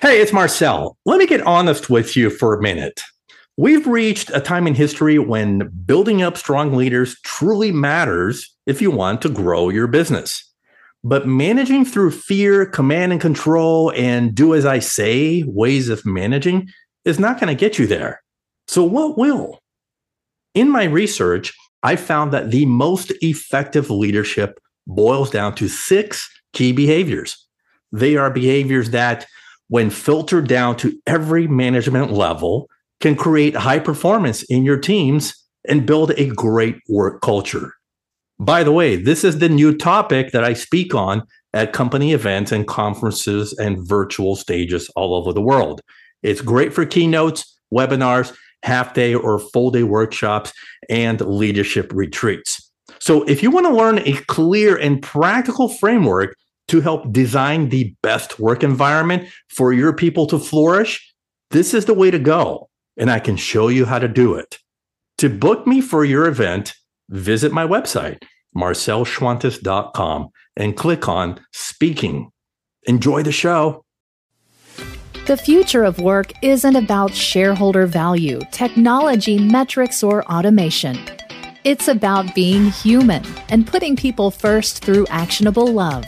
Hey, it's Marcel. Let me get honest with you for a minute. We've reached a time in history when building up strong leaders truly matters if you want to grow your business. But managing through fear, command and control, and do as I say ways of managing is not going to get you there. So, what will? In my research, I found that the most effective leadership boils down to six key behaviors. They are behaviors that, when filtered down to every management level, can create high performance in your teams and build a great work culture. By the way, this is the new topic that I speak on at company events and conferences and virtual stages all over the world. It's great for keynotes, webinars, half day or full day workshops, and leadership retreats. So, if you want to learn a clear and practical framework to help design the best work environment for your people to flourish, this is the way to go. And I can show you how to do it. To book me for your event, visit my website, marcelschwantes.com, and click on Speaking. Enjoy the show. The future of work isn't about shareholder value, technology, metrics, or automation. It's about being human and putting people first through actionable love.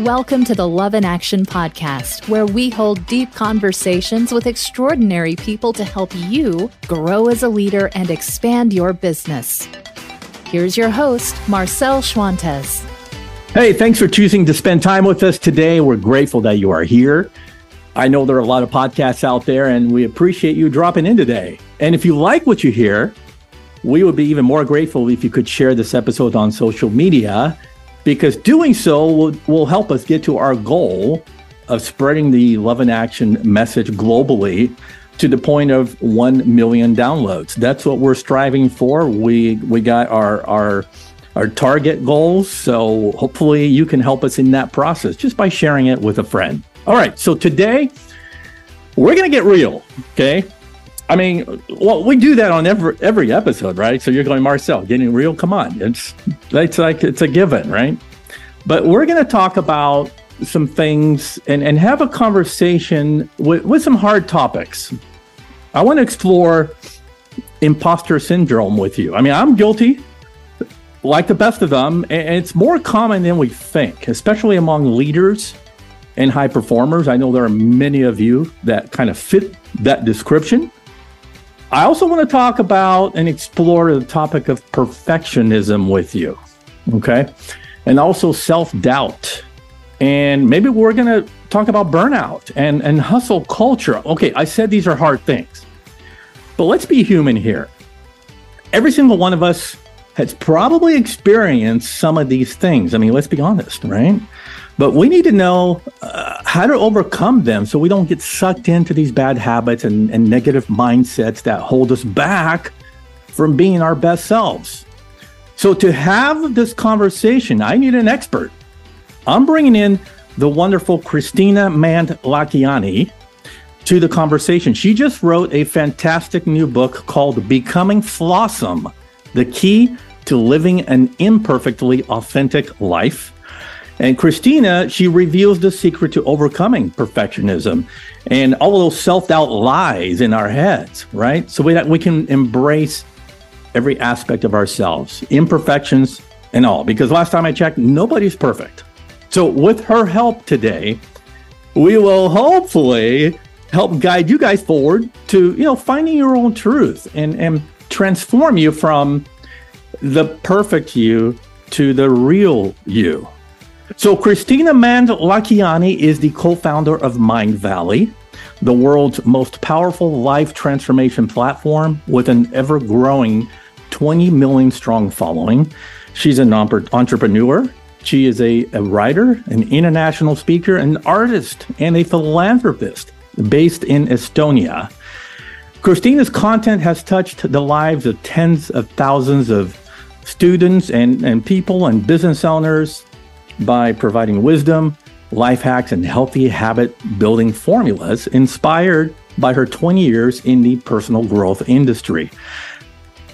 Welcome to the Love in Action podcast, where we hold deep conversations with extraordinary people to help you grow as a leader and expand your business. Here's your host, Marcel Schwantes. Hey, thanks for choosing to spend time with us today. We're grateful that you are here. I know there are a lot of podcasts out there, and we appreciate you dropping in today. And if you like what you hear, we would be even more grateful if you could share this episode on social media, because doing so will, will help us get to our goal of spreading the Love in Action message globally to the point of 1 million downloads. That's what we're striving for. We we got our our our target goals, so hopefully you can help us in that process just by sharing it with a friend. All right, so today we're going to get real, okay? I mean, well, we do that on every every episode, right? So you're going, Marcel, getting real. Come on, it's it's like it's a given, right? But we're going to talk about some things and, and have a conversation with, with some hard topics. I want to explore imposter syndrome with you. I mean, I'm guilty, like the best of them, and it's more common than we think, especially among leaders and high performers. I know there are many of you that kind of fit that description. I also want to talk about and explore the topic of perfectionism with you. Okay. And also self doubt and maybe we're going to talk about burnout and, and hustle culture. Okay, I said these are hard things, but let's be human here. Every single one of us has probably experienced some of these things. I mean, let's be honest, right? But we need to know uh, how to overcome them so we don't get sucked into these bad habits and, and negative mindsets that hold us back from being our best selves. So, to have this conversation, I need an expert. I'm bringing in the wonderful Christina Mand Lakiani to the conversation. She just wrote a fantastic new book called Becoming Flawsome The Key to Living an Imperfectly Authentic Life. And Kristina, she reveals the secret to overcoming perfectionism and all those self doubt lies in our heads, right? So we, we can embrace every aspect of ourselves, imperfections and all. Because last time I checked, nobody's perfect. So, with her help today, we will hopefully help guide you guys forward to, you know, finding your own truth and, and transform you from the perfect you to the real you. So, Kristina Mänd-Lakhiani is the co founder of Mindvalley, the world's most powerful life transformation platform with an ever growing 20 million strong following. She's an entrepreneur, she is a, a writer, an international speaker, an artist, and a philanthropist based in Estonia. Kristina's content has touched the lives of tens of thousands of students and, and people and business owners by providing wisdom, life hacks, and healthy habit building formulas inspired by her 20 years in the personal growth industry.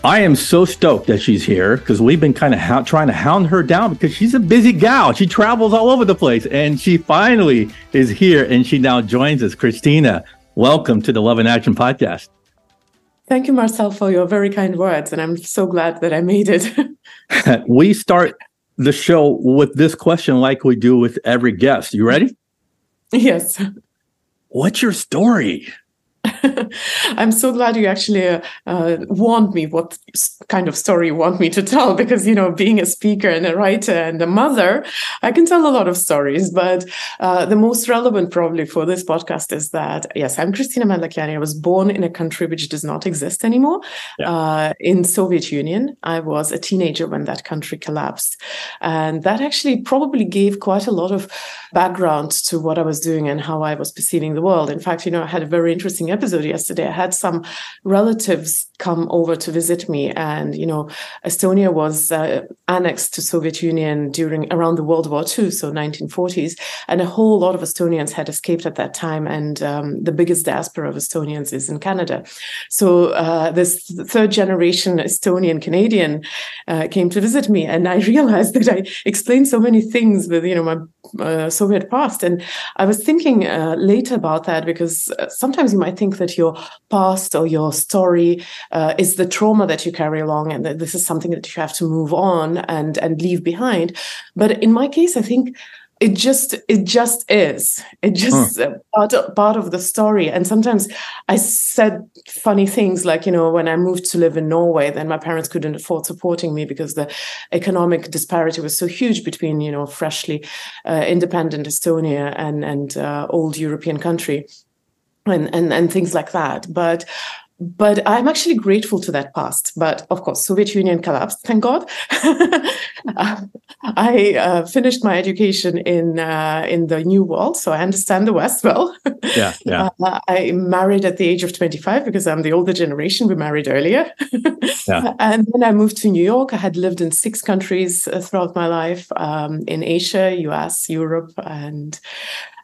I am so stoked that she's here because we've been kind of ha- trying to hound her down because she's a busy gal. She travels all over the place and she finally is here and she now joins us. Kristina, welcome to the Love in Action podcast. Thank you, Marcel, for your very kind words. And I'm so glad that I made it. we start the show with this question like we do with every guest. You ready? Yes. What's your story? I'm so glad you actually uh, warned me what kind of story you want me to tell because, you know, being a speaker and a writer and a mother, I can tell a lot of stories. But uh, the most relevant, probably, for this podcast is that, yes, I'm Kristina Mänd-Lakhiani. I was born in a country which does not exist anymore yeah. Uh, in Soviet Union. I was a teenager when that country collapsed. And that actually probably gave quite a lot of background to what I was doing and how I was perceiving the world. In fact, you know, I had a very interesting episode yesterday. I had some relatives come over to visit me, and you know, Estonia was uh, annexed to Soviet Union during around the World War II, so 1940s, and a whole lot of Estonians had escaped at that time, and um, the biggest diaspora of Estonians is in Canada. So uh, this third generation Estonian Canadian uh, came to visit me, and I realized that I explained so many things with you know my uh, Soviet past. And I was thinking uh, later about that because uh, sometimes you might think that your past or your story uh, is the trauma that you carry along, and that this is something that you have to move on and and leave behind. But in my case, I think it just it just is it just huh. part, of, part of the story and sometimes i said funny things like you know when i moved to live in norway then my parents couldn't afford supporting me because the economic disparity was so huge between you know freshly uh, independent estonia and and uh, old european country and, and and things like that but but I'm actually grateful to that past. But of course, Soviet Union collapsed. Thank God. I uh, finished my education in uh, in the New World, so I understand the West well. Yeah, yeah. Uh, I married at the age of 25 because I'm the older generation. We married earlier. yeah. And then I moved to New York. I had lived in six countries uh, throughout my life, um, in Asia, U.S., Europe, and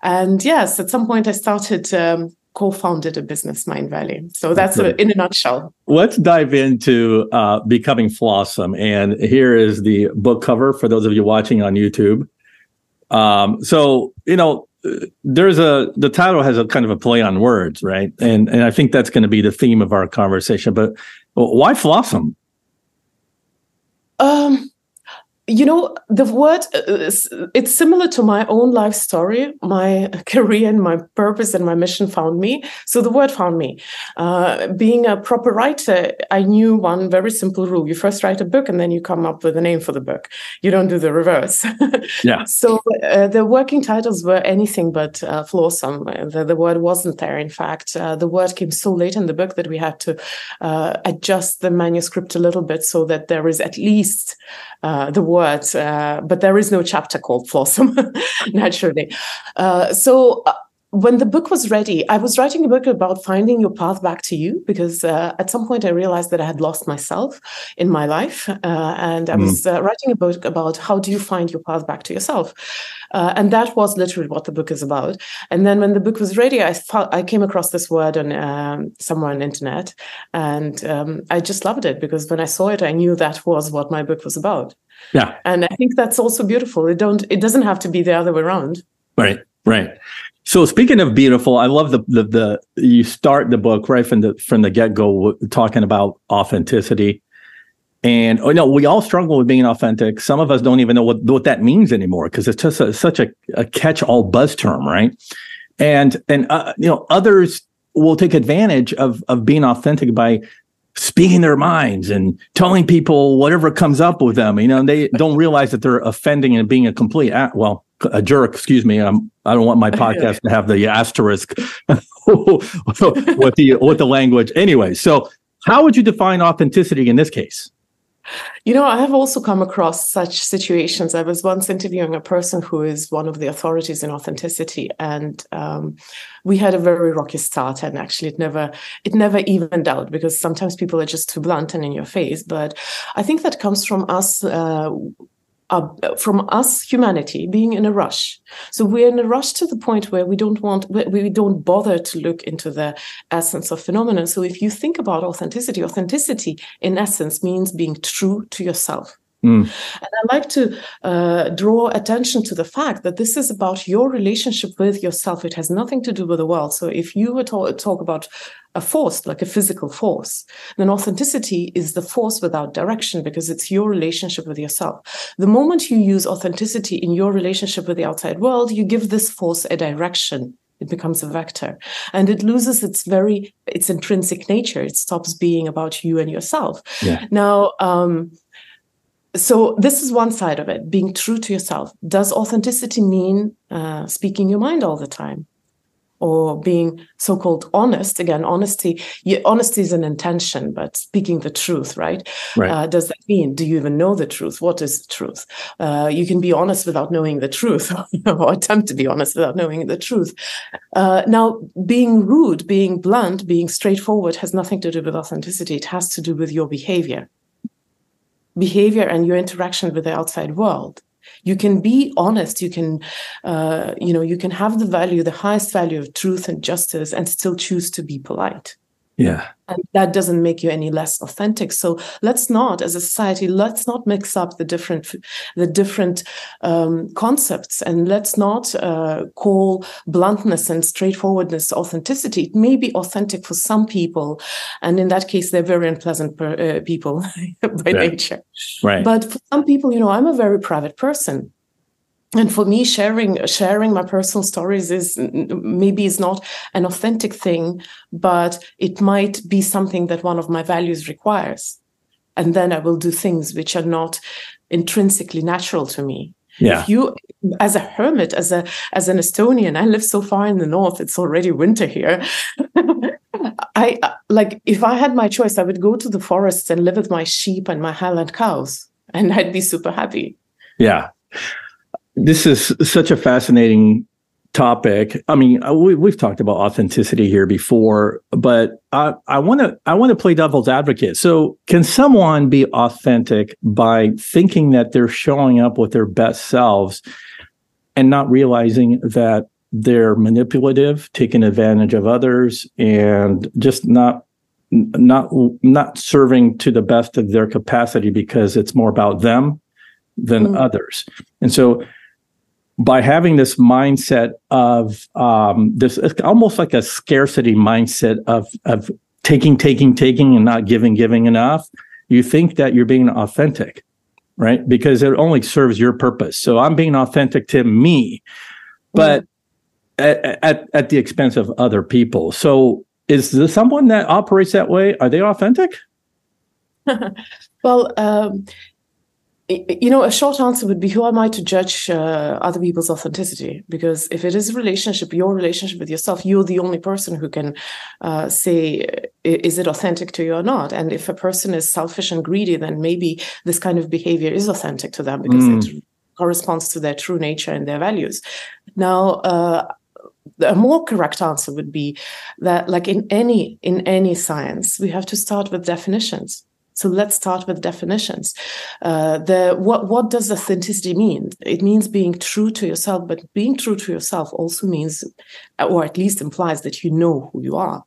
and yes, at some point I started um, co-founded a business Mindvalley so that's a, in a nutshell. Let's dive into uh, becoming flawsome. And here is the book cover for those of you watching on youtube. Um, so you know there's a the title has a kind of a play on words right? And and i think that's going to be the theme of our conversation. But why flawsome? Um you know the word uh, it's similar to my own life story. My career and my purpose and my mission found me. So the word found me. Uh, being a proper writer i knew one very simple rule. You first write a book and then you come up with a name for the book. You don't do the reverse. Yeah. So uh, the working titles were anything but uh, flawsome. The, the, word wasn't there. In fact uh, the word came so late in the book that we had to uh, adjust the manuscript a little bit so that there is at least uh, the word, uh, but there is no chapter called Flawsome, naturally. Uh, so uh, when the book was ready, I was writing a book about finding your path back to you because uh, at some point I realized that I had lost myself in my life. Uh, and I mm. was uh, writing a book about how do you find your path back to yourself. Uh, and that was literally what the book is about. And then when the book was ready, I, I came across this word on um, somewhere on the internet. And um, I just loved it because when I saw it, I knew that was what my book was about. Yeah. And I think that's also beautiful. It don't it doesn't have to be the other way around. Right. Right. So speaking of beautiful, I love the, the the you start the book right from the from the get go talking about authenticity, and oh no, we all struggle with being authentic. Some of us don't even know what what that means anymore because it's just a, such a, a catch all buzz term, right? And and uh, you know others will take advantage of of being authentic by speaking their minds and telling people whatever comes up with them. You know, they don't realize that they're offending and being a complete well a jerk, excuse me. I'm, I don't want my podcast to have the asterisk with the with the language. Anyway, so how would you define authenticity in this case? You know, I have also come across such situations. I was once interviewing a person who is one of the authorities in authenticity, and um, we had a very rocky start. And actually, it never it never evened out because sometimes people are just too blunt and in your face. But I think that comes from us. Uh, uh, from us humanity being in a rush so we're in a rush to the point where we don't want we don't bother to look into the essence of phenomena so if you think about authenticity authenticity in essence means being true to yourself Mm. And I like to uh, draw attention to the fact that this is about your relationship with yourself. It has nothing to do with the world. So if you were to talk about a force, like a physical force, then authenticity is the force without direction because it's your relationship with yourself. The moment you use authenticity in your relationship with the outside world, you give this force a direction. It becomes a vector. And it loses its very its intrinsic nature. It stops being about you and yourself. Yeah. now um, so this is one side of it being true to yourself. Does authenticity mean uh, speaking your mind all the time or being so-called honest. Again honesty you, honesty is an intention but speaking the truth right, right. Uh, does that mean do you even know the truth? What is the truth? Uh, you can be honest without knowing the truth or attempt to be honest without knowing the truth. Uh, now being rude being blunt being straightforward has nothing to do with authenticity. It has to do with your behavior. Behavior and your interaction with the outside world you can be honest you can uh, you know you can have the value the highest value of truth and justice and still choose to be polite yeah. And that doesn't make you any less authentic. So let's not as a society let's not mix up the different the different um, concepts and let's not uh, call bluntness and straightforwardness authenticity. It may be authentic for some people and in that case they're very unpleasant per, uh, people by right. nature. Right. But for some people you know i'm a very private person and for me sharing sharing my personal stories is maybe is not an authentic thing but it might be something that one of my values requires. And then i will do things which are not intrinsically natural to me. Yeah. If you as a hermit as a as an estonian i live so far in the north it's already winter here. I like if i had my choice i would go to the forests and live with my sheep and my highland cows and i'd be super happy. Yeah this is such a fascinating topic. I mean, uh, we, have talked about authenticity here before, but I want to I want to play devil's advocate. So, can someone be authentic by thinking that they're showing up with their best selves and not realizing that they're manipulative, taking advantage of others, and just not not not serving to the best of their capacity because it's more about them than mm. others. And so by having this mindset of um, this almost like a scarcity mindset of of taking, taking, taking, and not giving, giving enough, you think that you're being authentic, right? Because it only serves your purpose. So I'm being authentic to me, but at, at, at the expense of other people. So is there someone that operates that way? Are they authentic? well, um, you know, a short answer would be who am I to judge uh, other people's authenticity? Because if it is a relationship, your relationship with yourself, you're the only person who can uh, say, is it authentic to you or not? And if a person is selfish and greedy, then maybe this kind of behavior is authentic to them because mm. it corresponds to their true nature and their values. Now, uh, a more correct answer would be that like in any in any science we have to start with definitions so let's start with definitions. Uh, the what what does authenticity mean? It means being true to yourself, but being true to yourself also means, or at least implies that you know who you are.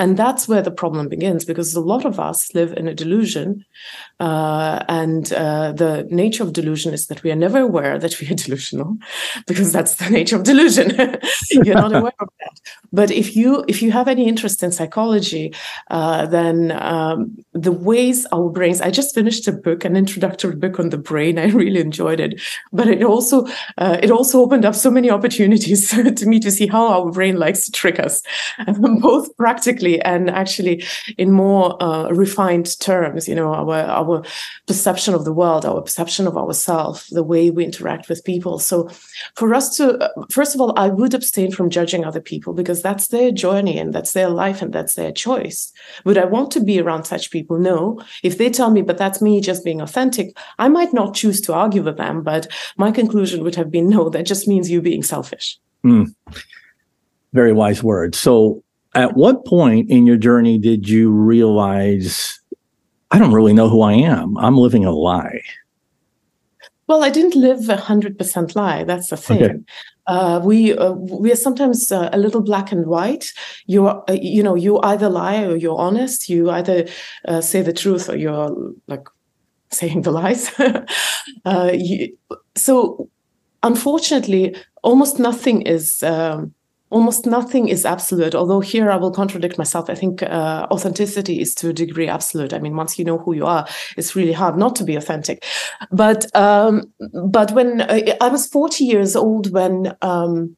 And that's where the problem begins because a lot of us live in a delusion. Uh, and uh, the nature of delusion is that we are never aware that we are delusional because that's the nature of delusion. You're not aware of that. But if you if you have any interest in psychology, uh, then um, the ways our brains. I just finished a book, an introductory book on the brain. I really enjoyed it, but it also uh, it also opened up so many opportunities to me to see how our brain likes to trick us, both practically and actually in more uh, refined terms. You know, our our perception of the world, our perception of ourselves, the way we interact with people. So, for us to uh, first of all, I would abstain from judging other people because that's their journey and that's their life and that's their choice. Would I want to be around such people? No. If they tell me, but that's me just being authentic, I might not choose to argue with them. But my conclusion would have been no. That just means you being selfish. Mm. Very wise words. So at what point in your journey did you realize I don't really know who I am? I'm living a lie. Well, I didn't live a hundred percent lie. That's the thing. Okay. Uh, we uh, we are sometimes uh, a little black and white. You are, uh, you know, you either lie or you're honest. You either uh, say the truth or you're like saying the lies. Uh, you, so, unfortunately, almost nothing is. Um, almost nothing is absolute although here i will contradict myself. I think uh, authenticity is to a degree absolute. I mean once you know who you are it's really hard not to be authentic. But um, but when I, I, was 40 years old when um,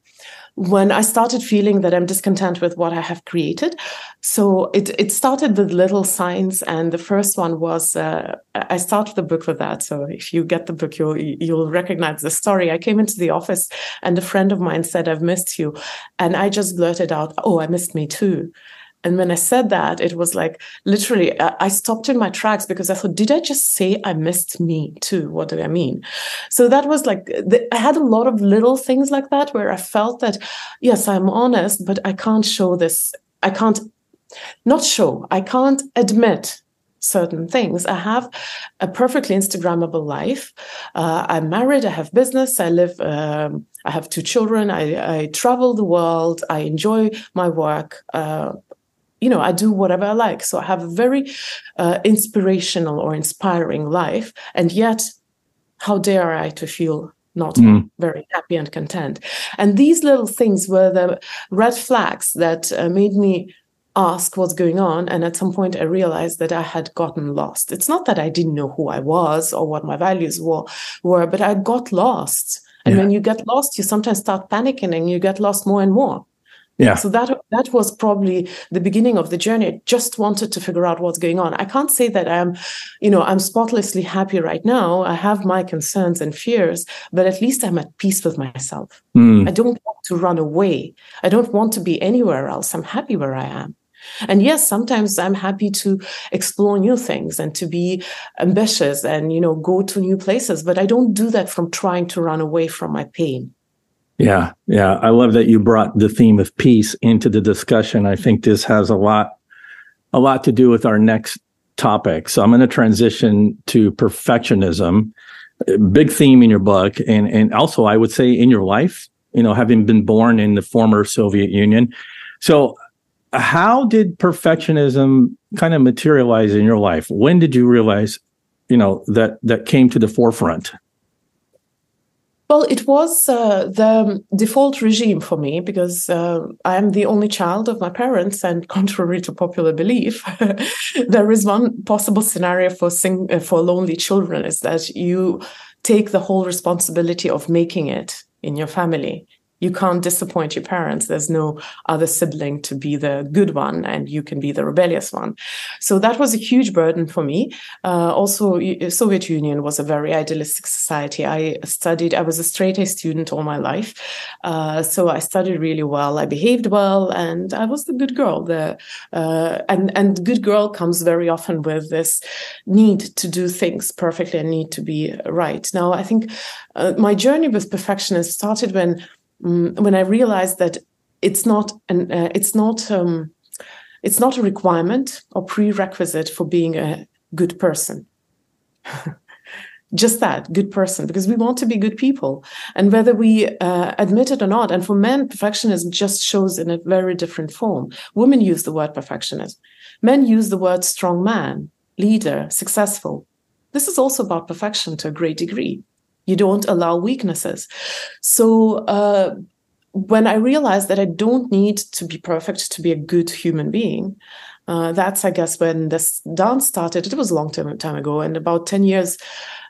when I started feeling that I'm discontent with what I have created. So it it started with little signs, and the first one was uh, I started the book with that. So if you get the book, you'll you'll recognize the story. I came into the office, and a friend of mine said, "I've missed you," and I just blurted out, "Oh, I missed me too." And when I said that, it was like literally, I stopped in my tracks because I thought, did I just say I missed me too? What do I mean? So that was like, the, I had a lot of little things like that where I felt that, yes, I'm honest, but I can't show this. I can't, not show, I can't admit certain things. I have a perfectly Instagrammable life. Uh, I'm married. I have business. I live. Um, I have two children. I, I, travel the world. I enjoy my work. Uh, you know, I do whatever I like. So I have a very uh, inspirational or inspiring life. And yet, how dare I to feel not mm. very happy and content? And these little things were the red flags that uh, made me ask what's going on. And at some point, I realized that I had gotten lost. It's not that I didn't know who I was or what my values were, were but I got lost. And yeah. when you get lost, you sometimes start panicking and you get lost more and more. Yeah. So that that was probably the beginning of the journey. I just wanted to figure out what's going on. I can't say that I'm, you know, I'm spotlessly happy right now. I have my concerns and fears, but at least I'm at peace with myself. Mm. I don't want to run away. I don't want to be anywhere else. I'm happy where I am. And yes, sometimes I'm happy to explore new things and to be ambitious and, you know, go to new places, but I don't do that from trying to run away from my pain. Yeah, yeah. I love that you brought the theme of peace into the discussion. I think this has a lot a lot to do with our next topic. So I'm going to transition to perfectionism. Big theme in your book and and also I would say in your life, you know, having been born in the former Soviet Union. So how did perfectionism kind of materialize in your life? When did you realize, you know, that that came to the forefront? Well, it was uh, the default regime for me because uh, I'm the only child of my parents, and contrary to popular belief, there is one possible scenario for sing- uh, for lonely children is that you take the whole responsibility of making it in your family you can't disappoint your parents. There's no other sibling to be the good one, and you can be the rebellious one. So that was a huge burden for me. Uh, also, Soviet Union was a very idealistic society. I studied. I was a straight A student all my life, uh, so I studied really well. I behaved well, and I was the good girl. The uh, and and good girl comes very often with this need to do things perfectly and need to be right. Now, I think uh, my journey with perfectionism started when um, when I realized that it's not an uh, it's not um, it's not a requirement or prerequisite for being a good person. Just that, good person, because we want to be good people. And whether we uh, admit it or not, and for men, perfectionism just shows in a very different form. Women use the word perfectionism, men use the word strong man, leader, successful. This is also about perfection to a great degree. You don't allow weaknesses. So uh, when I realized that I don't need to be perfect to be a good human being, uh, that's I guess when this dance started. It was a long time, time ago, and about ten years.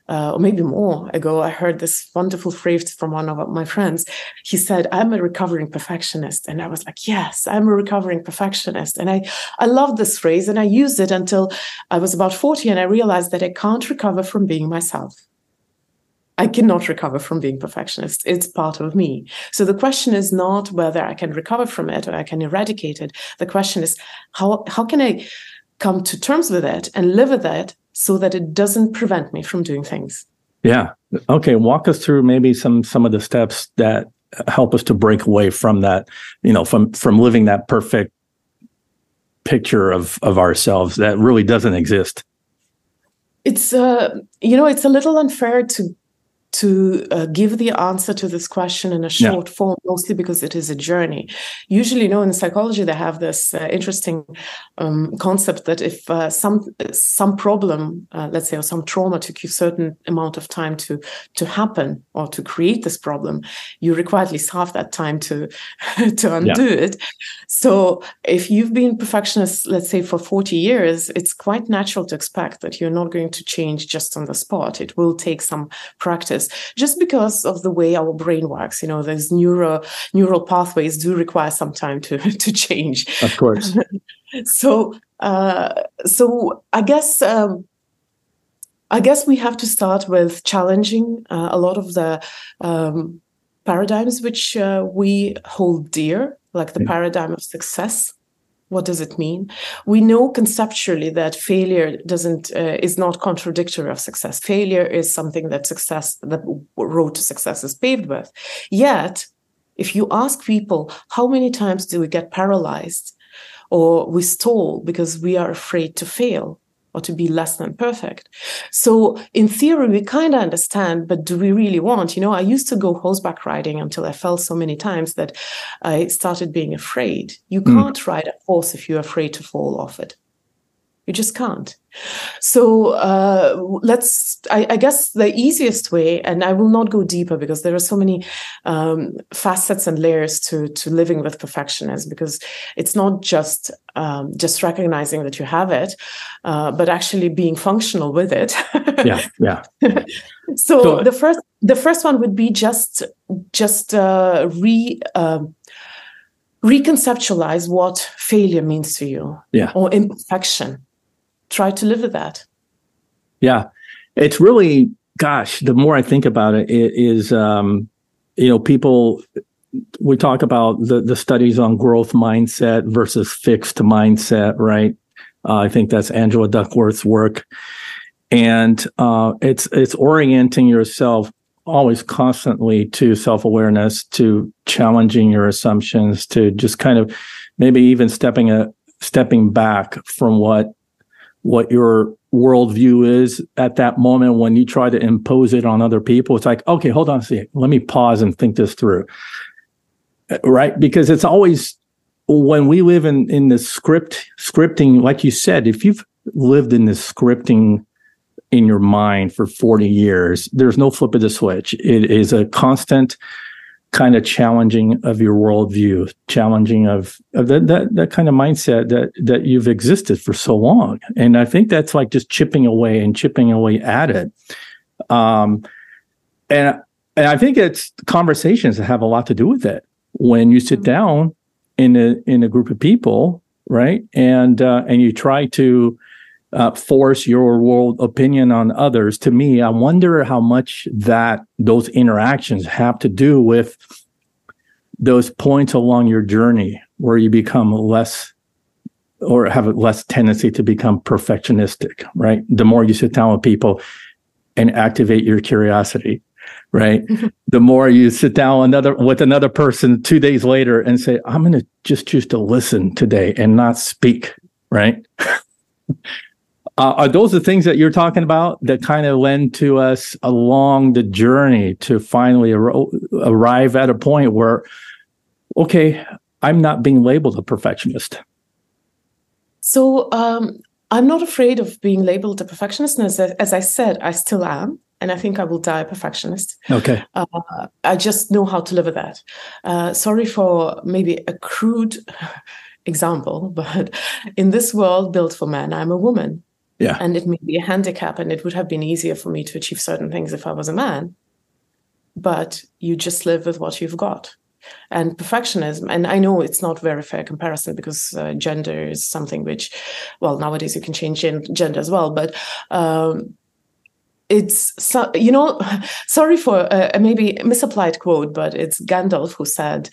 Uh, or maybe more ago, I heard this wonderful phrase from one of my friends. He said, "I'm a recovering perfectionist," and I was like, "Yes, I'm a recovering perfectionist." And I, I loved this phrase, and I used it until I was about forty, and I realized that I can't recover from being myself. I cannot recover from being perfectionist. It's part of me. So the question is not whether I can recover from it or I can eradicate it. The question is how how can I come to terms with it and live with it so that it doesn't prevent me from doing things. Yeah. Okay. Walk us through maybe some some of the steps that help us to break away from that, you know, from from living that perfect picture of of ourselves that really doesn't exist. It's uh you know, it's a little unfair to to uh, give the answer to this question in a short yeah. form, mostly because it is a journey. Usually, you know, in psychology, they have this uh, interesting um, concept that if uh, some some problem, uh, let's say, or some trauma took you a certain amount of time to to happen or to create this problem, you require at least half that time to to undo yeah. it. So, if you've been perfectionist, let's say, for forty years, it's quite natural to expect that you're not going to change just on the spot. It will take some practice just because of the way our brain works. You know, those neural neural pathways do require some time to to change. Of course. so uh, so I guess. Um, I guess we have to start with challenging uh, a lot of the um, paradigms which uh, we hold dear, like the yeah. paradigm of success what does it mean? We know conceptually that failure doesn't uh, is not contradictory of success. Failure is something that success the road to success is paved with. Yet if you ask people how many times do we get paralyzed or we stall because we are afraid to fail or to be less than perfect. So in theory, we kind of understand, but do we really want? You know, I used to go horseback riding until I fell so many times that I started being afraid. You hmm. can't mm. ride a horse if you're afraid to fall off it. You just can't. So uh, let's, I, I, guess the easiest way, and I will not go deeper because there are so many um, facets and layers to, to living with perfectionism because it's not just um, just recognizing that you have it, uh, but actually being functional with it. yeah, yeah. so, so, the first the first one would be just just uh, re. Uh, reconceptualize what failure means to you yeah. or imperfection try to live with that. Yeah. It's really, gosh, the more I think about it, it is, um, you know, people, we talk about the, the studies on growth mindset versus fixed mindset, right? Uh, I think that's Angela Duckworth's work. And uh, it's it's orienting yourself always constantly to self-awareness, to challenging your assumptions, to just kind of maybe even stepping a stepping back from what what your worldview is at that moment when you try to impose it on other people. It's like, okay, hold on a second. Let me pause and think this through. Uh, right? Because it's always when we live in, in the script, scripting, like you said, if you've lived in this scripting in your mind for 40 years, there's no flip of the switch. It is a constant kind of challenging of your worldview, challenging of, of that, that that kind of mindset that that you've existed for so long. And I think that's like just chipping away and chipping away at it. Um, and and I think it's conversations that have a lot to do with it. When you sit down in a in a group of people, right, and uh, and you try to uh, force your world opinion on others. To me i wonder how much that those interactions have to do with those points along your journey where you become less or have a less tendency to become perfectionistic right? The more you sit down with people and activate your curiosity right? The more you sit down another with another person two days later and say i'm going to just choose to listen today and not speak right Uh, are those the things that you're talking about that kind of lend to us along the journey to finally ar- arrive at a point where, okay, I'm not being labeled a perfectionist? So um, I'm not afraid of being labeled a perfectionist. And as I, as I said, I still am. And I think I will die a perfectionist. Okay. Uh, I just know how to live with that. Uh, sorry for maybe a crude example, but in this world built for men, I'm a woman. Yeah. And it may be a handicap, and it would have been easier for me to achieve certain things if I was a man. But you just live with what you've got. And perfectionism, and I know it's not very fair comparison because uh, gender is something which, well, nowadays you can change gender as well, but um, it's so, you know sorry for a maybe misapplied quote but it's gandalf who said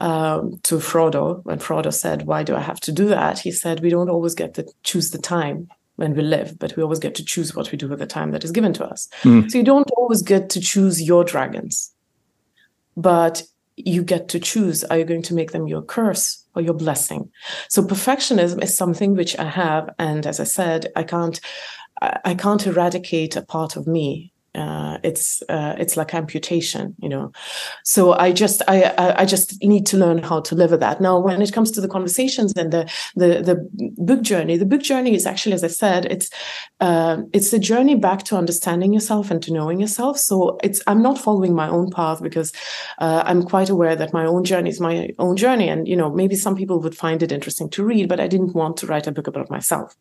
um, to frodo when frodo said why do i have to do that he said we don't always get to choose the time when we live, but we always get to choose what we do with the time that is given to us. Mm. So you don't always get to choose your dragons, but you get to choose are you going to make them your curse or your blessing? So perfectionism is something which I have, and as I said, I can't. I can't eradicate a part of me uh, it's uh, it's like amputation you know. So i just I, I just need to learn how to live with that. Now when it comes to the conversations and the the the book journey the book journey is actually as i said it's uh, it's a journey back to understanding yourself and to knowing yourself. So it's i'm not following my own path because uh, i'm quite aware that my own journey is my own journey. And you know maybe some people would find it interesting to read but i didn't want to write a book about myself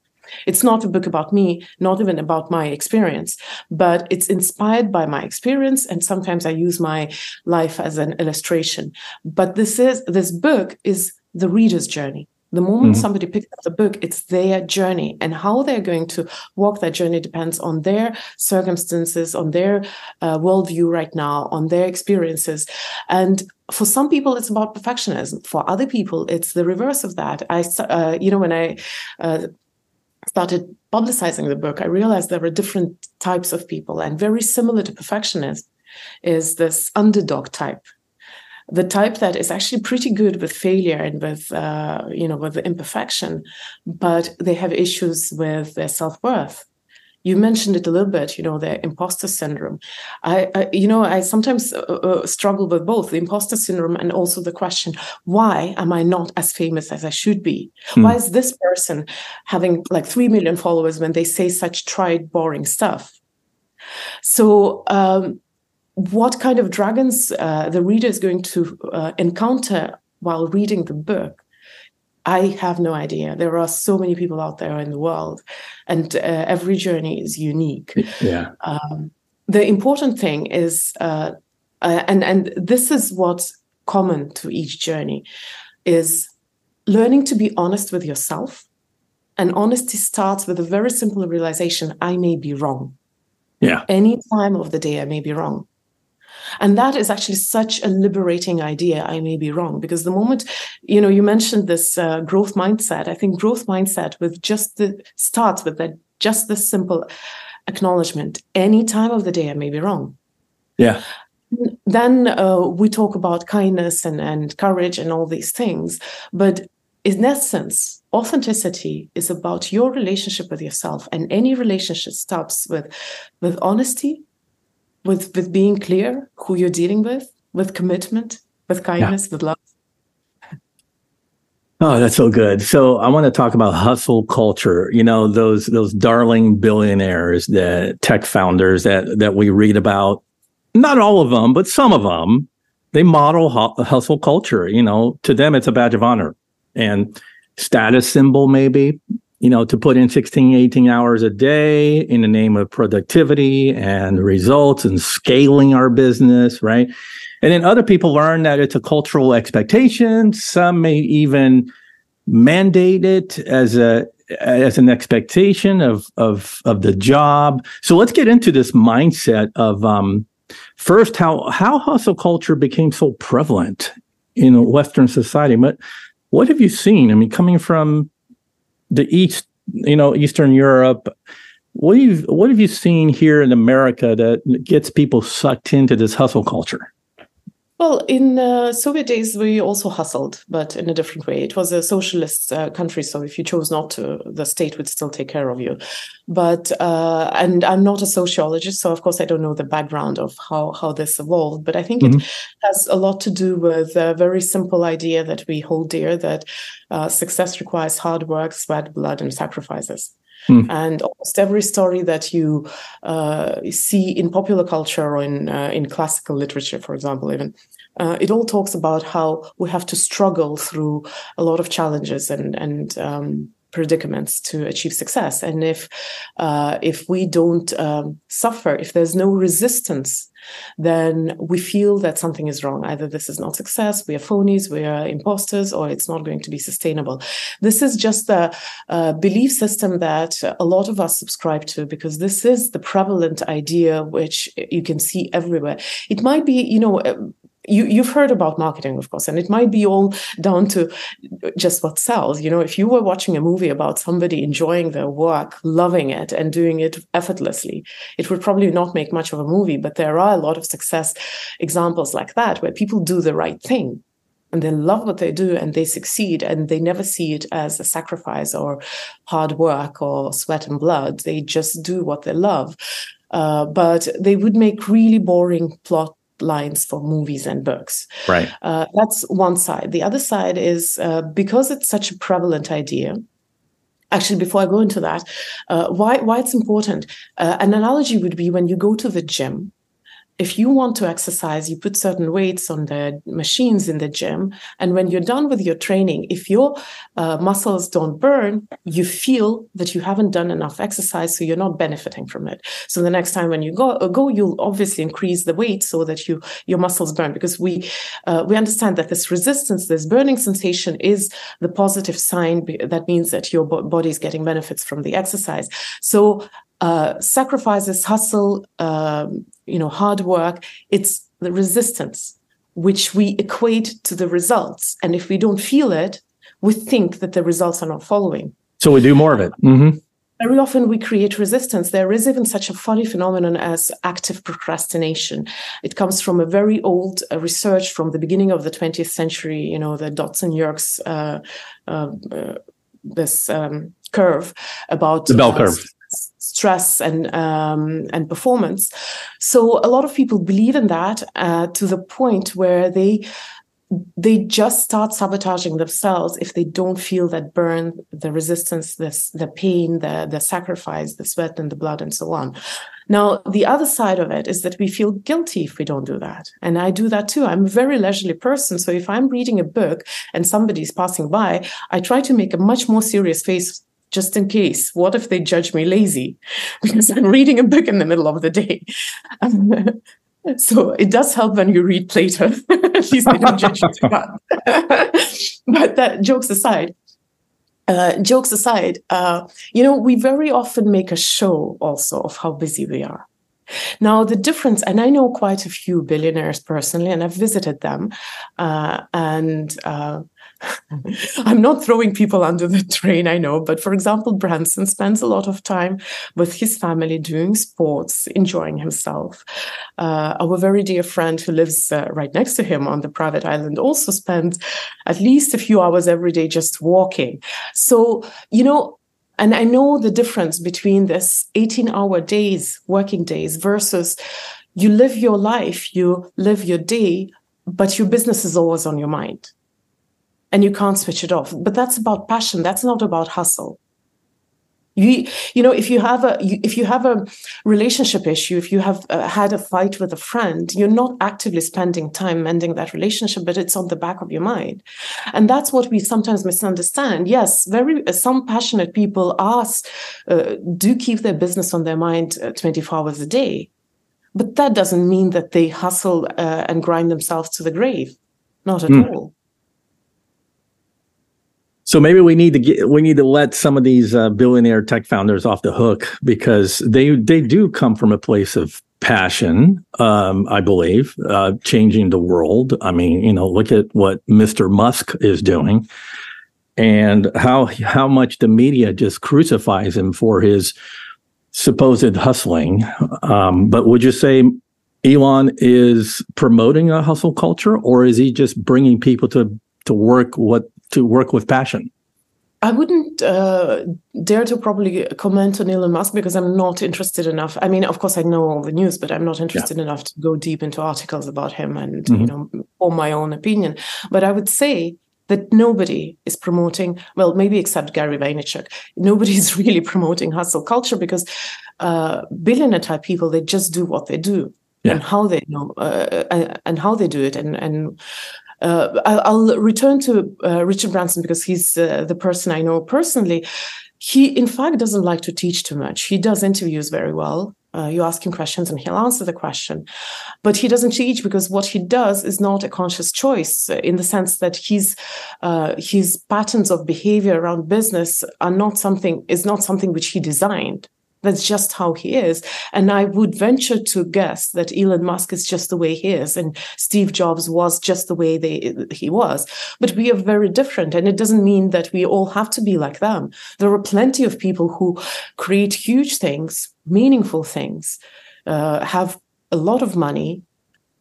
it's not a book about me, not even about my experience, but it's inspired by my experience. And sometimes I use my life as an illustration. But this is, this book is the reader's journey. The moment mm-hmm. somebody picks up the book, it's their journey. And how they're going to walk that journey depends on their circumstances, on their uh, worldview right now, on their experiences. And for some people, it's about perfectionism. For other people, it's the reverse of that. I, uh, you know, when I uh, started publicizing the book, I realized there were different types of people, and very similar to perfectionism is this underdog type. The type that is actually pretty good with failure and with, uh, you know, with the imperfection, but they have issues with their self worth you mentioned it a little bit you know the imposter syndrome. I, I you know i sometimes uh, uh, struggle with both the imposter syndrome and also the question why am i not as famous as i should be? Hmm. why is this person having like 3 million followers when they say such tried boring stuff? So um, what kind of dragons uh, the reader is going to uh, encounter while reading the book I have no idea. There are so many people out there in the world, and uh, every journey is unique. Yeah. Um, the important thing is, uh, uh, and and this is what's common to each journey, is learning to be honest with yourself. And honesty starts with a very simple realization: I may be wrong. Yeah. Any time of the day, I may be wrong. And that is actually such a liberating idea. I may be wrong because the moment, you know, you mentioned this uh, growth mindset. I think growth mindset with just the starts with that, just the simple acknowledgement. Any time of the day, I may be wrong. Yeah. Then uh, we talk about kindness and, and courage and all these things. But in essence, authenticity is about your relationship with yourself. And any relationship starts with, with honesty, with with being clear who you're dealing with, with commitment, with kindness, yeah. with love. Oh, that's so good. So I want to talk about hustle culture. You know, those those darling billionaires, the tech founders that that we read about. Not all of them, but some of them. They model hustle culture. You know, to them it's a badge of honor and status symbol, maybe you know, to put in 16, 18 hours a day in the name of productivity and results and scaling our business, right? And then other people learn that it's a cultural expectation. Some may even mandate it as a as an expectation of of of the job. So let's get into this mindset of um, first how how hustle culture became so prevalent in Western society. But what have you seen? I mean, coming from the east, you know, Eastern Europe. What have you what have you seen here in America that gets people sucked into this hustle culture? Well, in uh, Soviet days, we also hustled, but in a different way. It was a socialist uh, country, so if you chose not to, the state would still take care of you. But uh, and I'm not a sociologist, so of course I don't know the background of how how this evolved. But I think mm-hmm. it has a lot to do with a very simple idea that we hold dear: that uh, success requires hard work, sweat, blood, and sacrifices. Mm. And almost every story that you uh, see in popular culture or in uh, in classical literature, for example, even uh, it all talks about how we have to struggle through a lot of challenges and and um, predicaments to achieve success. And if uh, if we don't um, suffer, if there's no resistance then we feel that something is wrong. Either this is not success, we are phonies, we are imposters, or it's not going to be sustainable. This is just a, a belief system that a lot of us subscribe to because this is the prevalent idea which you can see everywhere. It might be, you know, you, you've heard about marketing, of course, and it might be all down to just what sells. You know, if you were watching a movie about somebody enjoying their work, loving it, and doing it effortlessly, it would probably not make much of a movie. But there are a lot of success examples like that where people do the right thing and they love what they do and they succeed and they never see it as a sacrifice or hard work or sweat and blood. They just do what they love. uh, but they would make really boring plot lines for movies and books. Right. Uh, that's one side. The other side is uh, because it's such a prevalent idea. Actually, before I go into that, uh, why why it's important? Uh, an analogy would be when you go to the gym if you want to exercise, you put certain weights on the machines in the gym. And when you're done with your training, if your uh, muscles don't burn, you feel that you haven't done enough exercise, so you're not benefiting from it. So the next time when you go, uh, go you'll obviously increase the weight so that you your muscles burn because we uh, we understand that this resistance, this burning sensation, is the positive sign that means that your body is getting benefits from the exercise. So uh, sacrifices, hustle, um, you know, hard work. It's the resistance which we equate to the results. And if we don't feel it, we think that the results are not following. So we do more of it. Mm-hmm. Very often we create resistance. There is even such a funny phenomenon as active procrastination. It comes from a very old uh, research from the beginning of the 20th century, you know, the Dodson Yerkes, uh, uh, uh, this um, curve about the bell curve stress and um, and performance. So a lot of people believe in that uh, to the point where they they just start sabotaging themselves if they don't feel that burn, the resistance, this the pain, the the sacrifice, the sweat and the blood, and so on. Now, the other side of it is that we feel guilty if we don't do that. And I do that too. I'm a very leisurely person. So if I'm reading a book and somebody's passing by, I try to make a much more serious face just in case. What if they judge me lazy because I'm reading a book in the middle of the day? so it does help when you read Plato. At least they don't judge you too much. but that jokes aside, uh, jokes aside, uh, you know, we very often make a show also of how busy we are. Now, the difference, and I know quite a few billionaires personally, and I've visited them, uh, and uh, I'm not throwing people under the train, I know, but for example, Branson spends a lot of time with his family doing sports, enjoying himself. Uh, our very dear friend who lives uh, right next to him on the private island also spends at least a few hours every day just walking. So, you know, and I know the difference between this 18 hour days, working days versus you live your life, you live your day, but your business is always on your mind and you can't switch it off. But that's about passion. That's not about hustle. You, you know, if you have a if you have a relationship issue, if you have uh, had a fight with a friend, you're not actively spending time mending that relationship, but it's on the back of your mind, and that's what we sometimes misunderstand. Yes, very uh, some passionate people ask uh, do keep their business on their mind uh, 24 hours a day, but that doesn't mean that they hustle uh, and grind themselves to the grave. Not at mm. all. So maybe we need to get we need to let some of these uh, billionaire tech founders off the hook because they they do come from a place of passion. Um, I believe uh, changing the world. I mean, you know, look at what Mr. Musk is doing, and how how much the media just crucifies him for his supposed hustling. Um, but would you say Elon is promoting a hustle culture, or is he just bringing people to to work what to work with passion? I wouldn't uh, dare to probably comment on Elon Musk because I'm not interested enough. I mean, of course, I know all the news, but I'm not interested yeah. enough to go deep into articles about him and mm-hmm. you know form my own opinion. But I would say that nobody is promoting. Well, maybe except Gary Vaynerchuk, nobody is really promoting hustle culture because uh, billionaire type people they just do what they do. Yeah. and how they know uh, uh and how they do it and and uh, I'll return to uh, Richard Branson because he's uh, the person I know personally. He, in fact, doesn't like to teach too much. He does interviews very well. Uh, you ask him questions and he'll answer the question. But he doesn't teach because what he does is not a conscious choice in the sense that his uh, his patterns of behavior around business are not something is not something which he designed. That's just how he is. And I would venture to guess that Elon Musk is just the way he is, and Steve Jobs was just the way they, he was. But we are very different. And it doesn't mean that we all have to be like them. There are plenty of people who create huge things, meaningful things, uh, have a lot of money,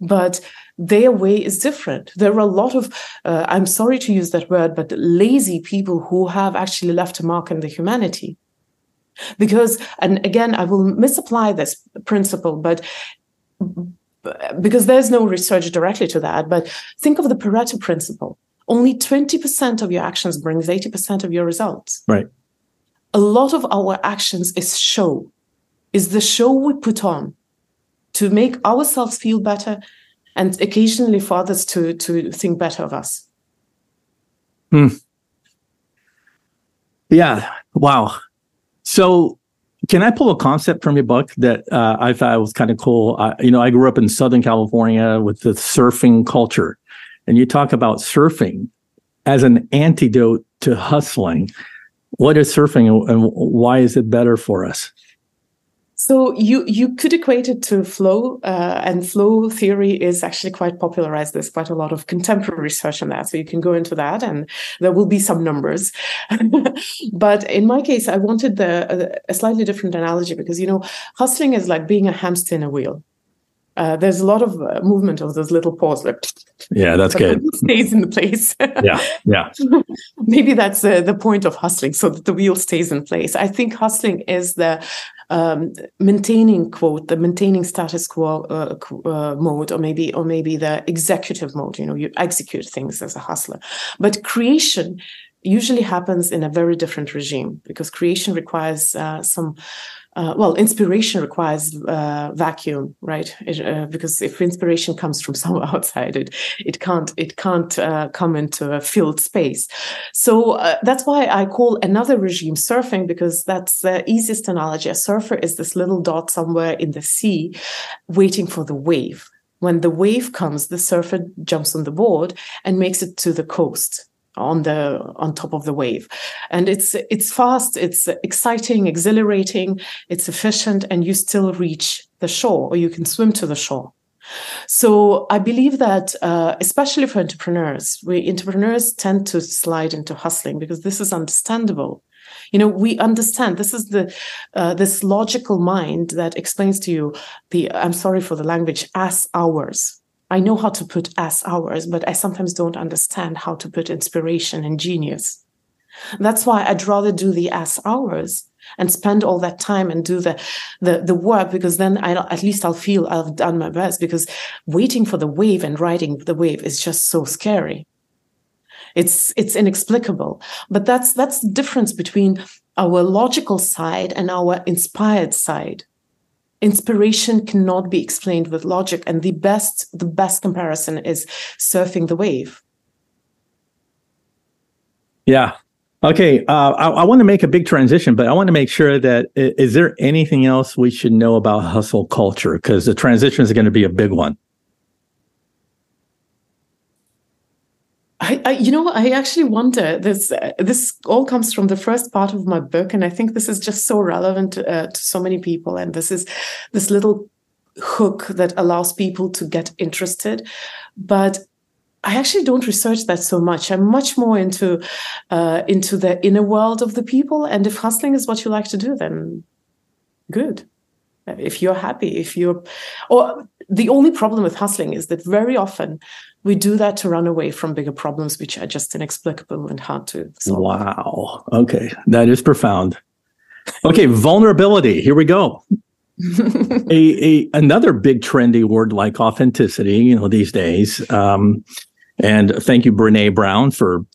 but their way is different. There are a lot of, uh, I'm sorry to use that word, but lazy people who have actually left a mark in the humanity Because, and again, I will misapply this principle, but because there's no research directly to that, but think of the Pareto principle. Only 20% of your actions brings 80% of your results. Right. A lot of our actions is show, is the show we put on to make ourselves feel better and occasionally for others to, to think better of us. Hmm. Yeah. Wow. So, can I pull a concept from your book that uh, I thought was kind of cool? You know, I grew up in Southern California with the surfing culture, and you talk about surfing as an antidote to hustling. What is surfing, and why is it better for us? So you you could equate it to flow, uh, and flow theory is actually quite popularized. There's quite a lot of contemporary research on that, so you can go into that, and there will be some numbers. but in my case, I wanted the a slightly different analogy because you know hustling is like being a hamster in a wheel. Uh, there's a lot of uh, movement of those little paws. Like, yeah, that's good. Stays in the place. yeah, yeah. Maybe that's uh, the point of hustling, so that the wheel stays in place. I think hustling is the um, maintaining quote the maintaining status quo uh, uh, mode or maybe or maybe the executive mode you know you execute things as a hustler. But creation usually happens in a very different regime because creation requires uh, some uh, well, inspiration requires uh, vacuum, right? It, uh, because if inspiration comes from somewhere outside, it it can't it can't uh, come into a filled space. So uh, that's why I call another regime surfing because that's the easiest analogy. A surfer is this little dot somewhere in the sea, waiting for the wave. When the wave comes, the surfer jumps on the board and makes it to the coast on the on top of the wave. And it's it's fast it's exciting exhilarating it's efficient and you still reach the shore or you can swim to the shore. So i believe that uh, especially for entrepreneurs we entrepreneurs tend to slide into hustling because this is understandable. You know we understand this is the uh, this logical mind that explains to you the i'm sorry for the language ass hours I know how to put S hours, but I sometimes don't understand how to put inspiration and genius. That's why I'd rather do the S hours and spend all that time and do the the, the work because then I at least I'll feel I've done my best because waiting for the wave and riding the wave is just so scary. It's it's inexplicable. But that's that's the difference between our logical side and our inspired side inspiration cannot be explained with logic and the best the best comparison is surfing the wave. Yeah. Okay uh, I, I, want to make a big transition but i want to make sure that is there anything else we should know about hustle culture? Because the transition is going to be a big one I, I, you know, I actually wonder. This uh, this all comes from the first part of my book, and I think this is just so relevant uh, to so many people. And this is this little hook that allows people to get interested. But I actually don't research that so much. I'm much more into uh, into the inner world of the people. And if hustling is what you like to do, then good. If you're happy, if you're, or the only problem with hustling is that very often we do that to run away from bigger problems which are just inexplicable and hard to solve. Wow. Okay. That is profound. Okay, vulnerability. Here we go. a, a another big trendy word like authenticity, you know, these days. Um, and thank you, Brene Brown, for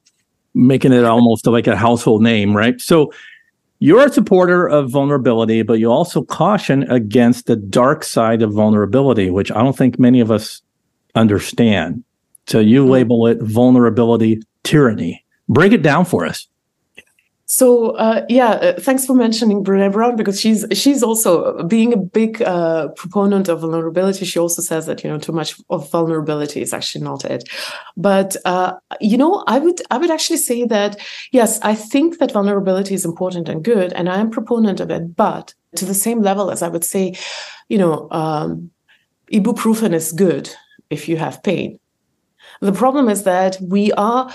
making it almost like a household name, right? So you're a supporter of vulnerability, but you also caution against the dark side of vulnerability, which I don't think many of us understand. So you hmm. label it vulnerability tyranny. Break it down for us. So uh, yeah, uh, thanks for mentioning Brene Brown because she's she's also being a big uh, proponent of vulnerability. She also says that you know too much of vulnerability is actually not it. But uh, you know, I would I would actually say that yes, I think that vulnerability is important and good, and I am proponent of it. But to the same level as I would say, you know, um, ibuprofen is good if you have pain the problem is that we are,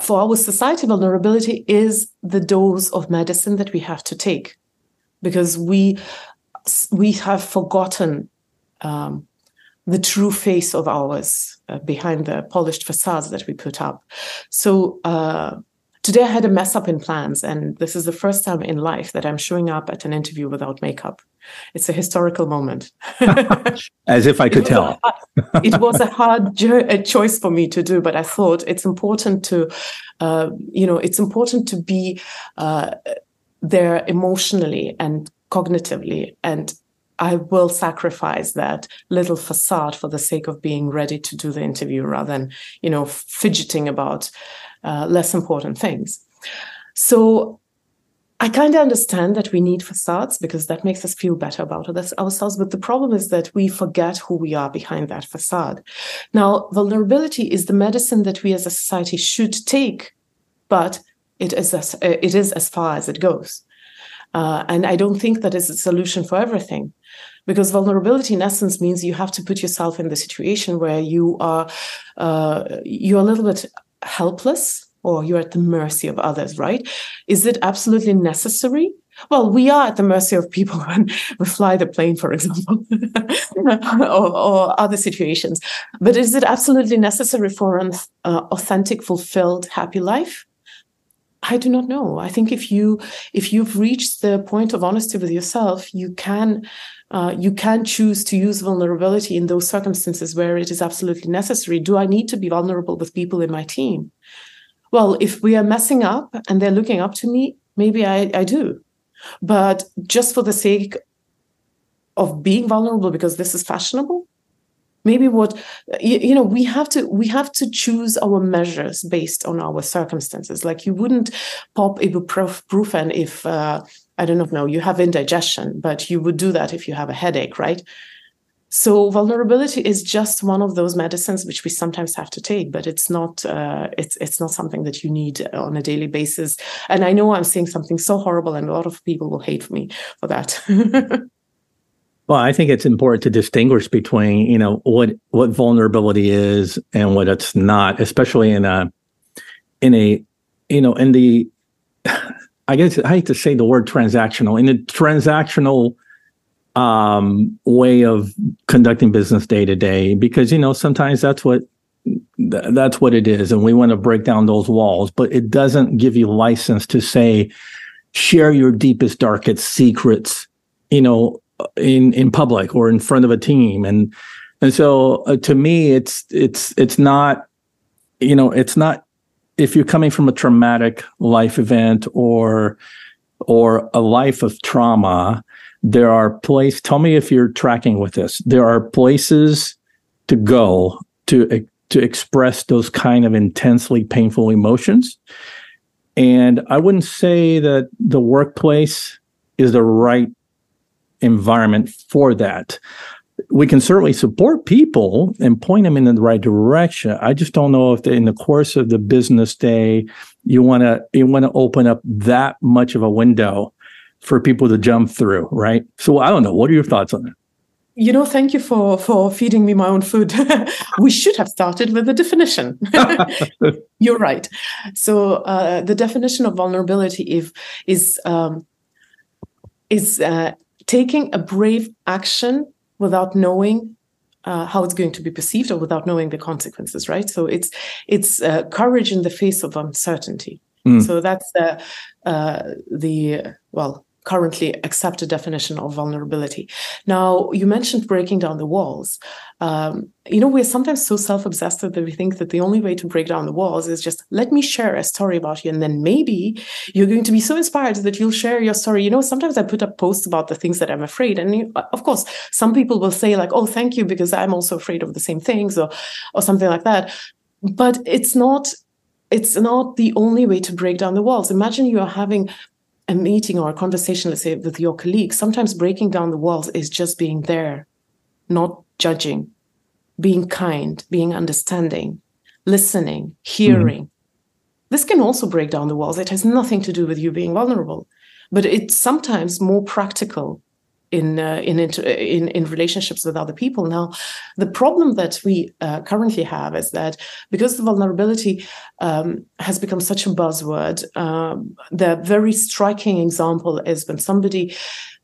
for our society, vulnerability is the dose of medicine that we have to take because we we have forgotten um, the true face of ours uh, behind the polished facades that we put up. So uh, today I had a mess up in plans, and this is the first time in life that I'm showing up at an interview without makeup. It's a historical moment. As if I could it tell. It was a hard jo- a choice for me to do, but I thought it's important to, uh, you know, it's important to be uh, there emotionally and cognitively and I will sacrifice that little facade for the sake of being ready to do the interview rather than, you know, fidgeting about uh, less important things. So I kind of understand that we need facades because that makes us feel better about ourselves. But the problem is that we forget who we are behind that facade. Now, vulnerability is the medicine that we as a society should take, but it is as, it is as far as it goes. Uh, and I don't think that is a solution for everything because vulnerability in essence means you have to put yourself in the situation where you are uh, you're a little bit helpless or you're at the mercy of others right is it absolutely necessary well, we are at the mercy of people when we fly the plane, for example, or, or, other situations. But is it absolutely necessary for an uh, authentic, fulfilled, happy life? I do not know. I think if you if you've reached the point of honesty with yourself, you can uh, you can choose to use vulnerability in those circumstances where it is absolutely necessary. Do I need to be vulnerable with people in my team? Well, if we are messing up and they're looking up to me, maybe I, I do. But just for the sake of being vulnerable because this is fashionable, maybe what you, you, know we have to we have to choose our measures based on our circumstances like you wouldn't pop ibuprofen if uh, i don't know you have indigestion but you would do that if you have a headache right so vulnerability is just one of those medicines which we sometimes have to take but it's not uh, it's it's not something that you need on a daily basis. And i know i'm saying something so horrible and a lot of people will hate me for that. Well, I think it's important to distinguish between, you know, what what vulnerability is and what it's not, especially in a in a you know, in the I guess I hate to say the word transactional, in a transactional um, way of conducting business day to day, because you know sometimes that's what that's what it is, and we want to break down those walls, but it doesn't give you license to say share your deepest, darkest secrets, you know, in in public or in front of a team and and so uh, to me it's it's it's not you know it's not if you're coming from a traumatic life event or or a life of trauma there are places tell me if you're tracking with this there are places to go to eh, to express those kind of intensely painful emotions and i wouldn't say that the workplace is the right environment for that. We can certainly support people and point them in the right direction. I just don't know if in the course of the business day you want to you want to open up that much of a window for people to jump through, right? So I don't know. What are your thoughts on that? You know, thank you for for feeding me my own food. we should have started with the definition. You're right. So uh, the definition of vulnerability if, is um, is uh, taking a brave action without knowing uh, how it's going to be perceived or without knowing the consequences right so it's it's uh, courage in the face of uncertainty mm. so that's uh, the well currently accepted definition of vulnerability. Now, you mentioned breaking down the walls. Um, you know, we're sometimes so self obsessed that we think that the only way to break down the walls is just let me share a story about you. And then maybe you're going to be so inspired that you'll share your story. You know, sometimes I put up posts about the things that I'm afraid. And you, of course, some people will say, like, oh, thank you, because I'm also afraid of the same things or, or something like that. But it's not it's not the only way to break down the walls. Imagine you're having a meeting or a conversation, let's say with your colleagues, sometimes breaking down the walls is just being there, not judging, being kind, being understanding, listening, hearing. Mm-hmm. This can also break down the walls. It has nothing to do with you being vulnerable, but it's sometimes more practical in uh, in, in in relationships with other people. Now, the problem that we uh, currently have is that because the vulnerability um, has become such a buzzword, um, the very striking example is when somebody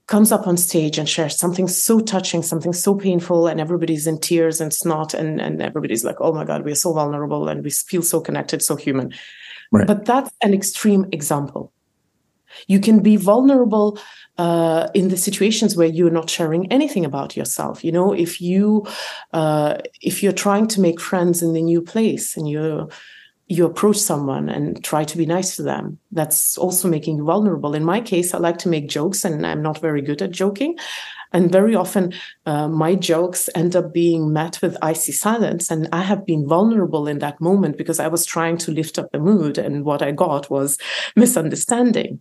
comes up on stage and shares something so touching, something so painful, and everybody's in tears and snot, and and everybody's like, "Oh my God, we are so vulnerable and we feel so connected, so human." Right. But that's an extreme example. You can be vulnerable uh, in the situations where you're not sharing anything about yourself. You know, if you uh, if you're trying to make friends in the new place and you you approach someone and try to be nice to them, that's also making you vulnerable. In my case, I like to make jokes, and I'm not very good at joking. And very often, uh, my jokes end up being met with icy silence. And I have been vulnerable in that moment because I was trying to lift up the mood. And what I got was misunderstanding.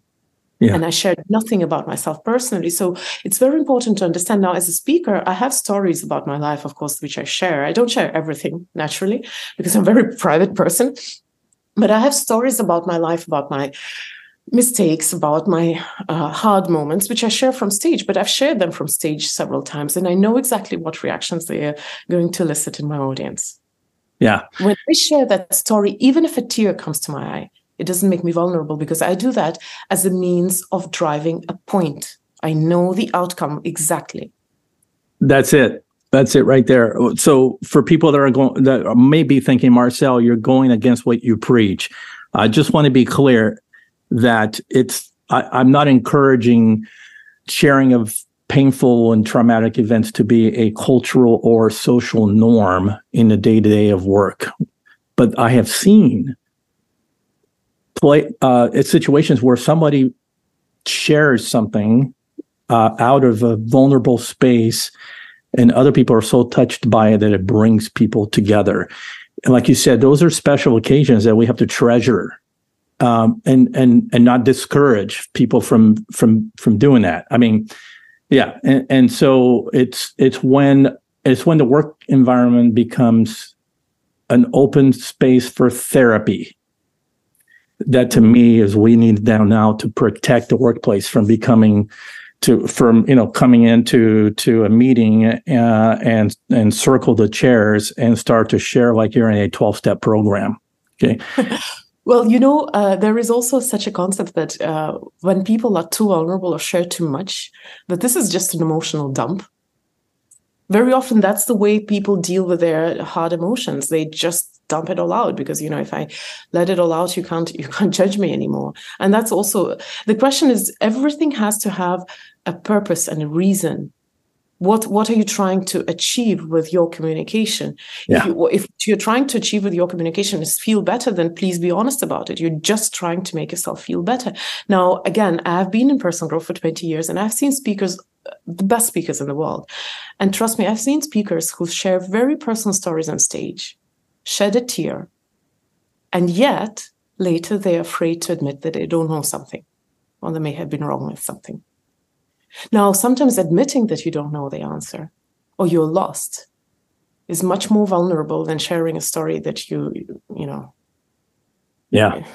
Yeah. And I shared nothing about myself personally. So it's very important to understand now as a speaker, I have stories about my life, of course, which I share. I don't share everything naturally because I'm a very private person, but I have stories about my life, about my mistakes, about my uh, hard moments, which I share from stage, but I've shared them from stage several times. And I know exactly what reactions they are going to elicit in my audience. Yeah. When I share that story, even if a tear comes to my eye, it doesn't make me vulnerable because I do that as a means of driving a point. I know the outcome exactly. That's it. That's it right there. So for people that are going that may be thinking, Marcel, you're going against what you preach. I just want to be clear that it's I, I'm not encouraging sharing of painful and traumatic events to be a cultural or social norm in the day to day of work. But I have seen play uh, situations where somebody shares something uh, out of a vulnerable space and other people are so touched by it that it brings people together. And like you said those are special occasions that we have to treasure um, and and and not discourage people from from from doing that. I mean yeah and, and so it's it's when it's when the work environment becomes an open space for therapy that to me is we need now now to protect the workplace from becoming to from you know coming into to a meeting uh, and and circle the chairs and start to share like you're in a 12 step program okay? Well you know uh, there is also such a concept that uh, when people are too vulnerable or share too much that this is just an emotional dump very often that's the way people deal with their hard emotions. They just dump it all out because you know if i let it all out you can't you can't judge me anymore. And that's also the question is everything has to have a purpose and a reason what what are you trying to achieve with your communication yeah. if, you, if you're trying to achieve with your communication is feel better then please be honest about it you're just trying to make yourself feel better now again i've been in personal growth for 20 years and i've seen speakers uh, the best speakers in the world and trust me i've seen speakers who share very personal stories on stage shed a tear, and yet later they're afraid to admit that they don't know something or they may have been wrong with something. Now, sometimes admitting that you don't know the answer or you're lost is much more vulnerable than sharing a story that you, you know. Yeah.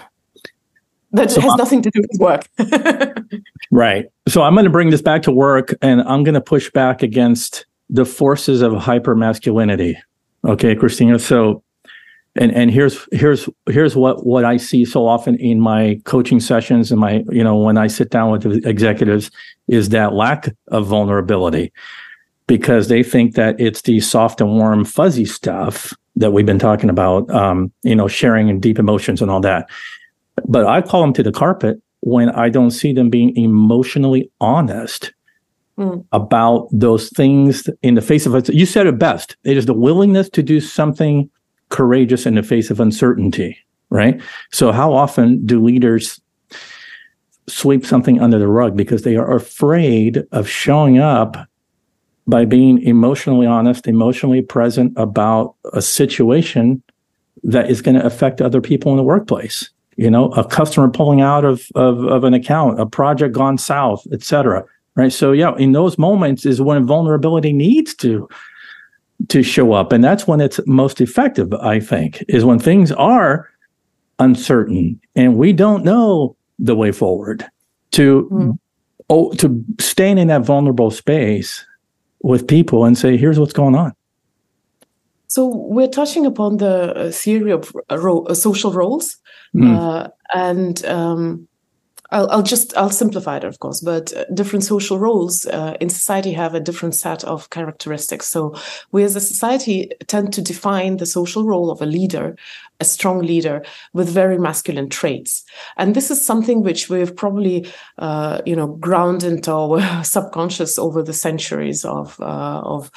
That so has I'm, nothing to do with work. right. So I'm going to bring this back to work and I'm going to push back against the forces of hypermasculinity. Okay, Kristina. So and and here's here's here's what what I see so often in my coaching sessions and my you know when I sit down with the executives is that lack of vulnerability because they think that it's the soft and warm fuzzy stuff that we've been talking about um, you know sharing and deep emotions and all that. But I call them to the carpet when I don't see them being emotionally honest mm. about those things in the face of it you said it best. It is the willingness to do something courageous in the face of uncertainty, right? So, how often do leaders sweep something under the rug because they are afraid of showing up by being emotionally honest, emotionally present about a situation that is going to affect other people in the workplace? You know, a customer pulling out of, of, of an account, a project gone south, et cetera. Right. So, yeah, in those moments is when vulnerability needs to to show up. And that's when it's most effective, I think, is when things are uncertain and we don't know the way forward to mm. oh, to stand in that vulnerable space with people and say, here's what's going on. So we're touching upon the uh, theory of ro- uh, social roles, mm. uh, and um, I'll, I'll, just I'll simplify it, of course, but uh, different social roles uh, in society have a different set of characteristics. So we as a society tend to define the social role of a leader, a strong leader, with very masculine traits, and this is something which we've probably uh, you know ground into our subconscious over the centuries of uh, of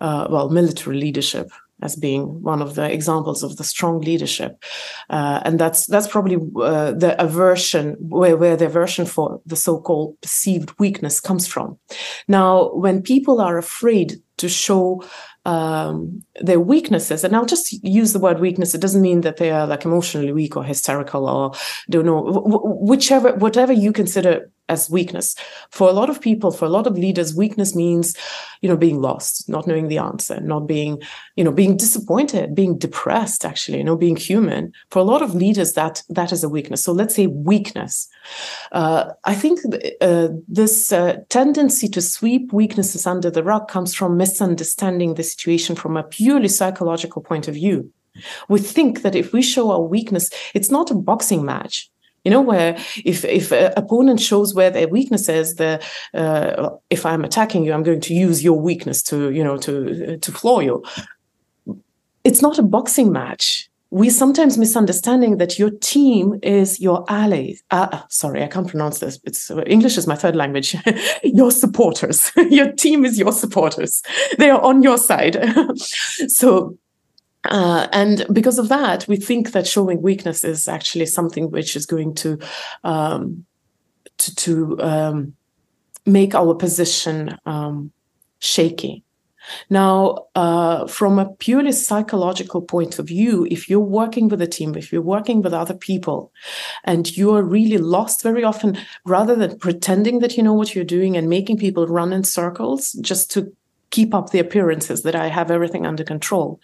uh, well military leadership as being one of the examples of the strong leadership, uh, and that's that's probably uh, the aversion where where the aversion for the so-called perceived weakness comes from. Now, when people are afraid to show um, their weaknesses, and I'll just use the word weakness. It doesn't mean that they are like emotionally weak or hysterical or don't know whichever whatever you consider as weakness. For a lot of people, for a lot of leaders, weakness means, you know, being lost, not knowing the answer, not being, you know, being disappointed, being depressed, actually, you know, being human. For a lot of leaders, that that is a weakness. So let's say weakness. Uh, I think uh, this uh, tendency to sweep weaknesses under the rug comes from misunderstanding the situation from a purely psychological point of view. We think that if we show our weakness, it's not a boxing match you know where if if an opponent shows where their weakness is the uh, if i'm attacking you i'm going to use your weakness to you know to to floor you it's not a boxing match we sometimes misunderstanding that your team is your allies. Uh, sorry, I can't pronounce this. It's English is my third language. your supporters. your team is your supporters. They are on your side. so uh, and because of that, we think that showing weakness is actually something which is going to um, to, to um, make our position um, shaky. Now, uh, from a purely psychological point of view, if you're working with a team, if you're working with other people, and you are really lost very often, rather than pretending that you know what you're doing and making people run in circles just to keep up the appearances that I have everything under control,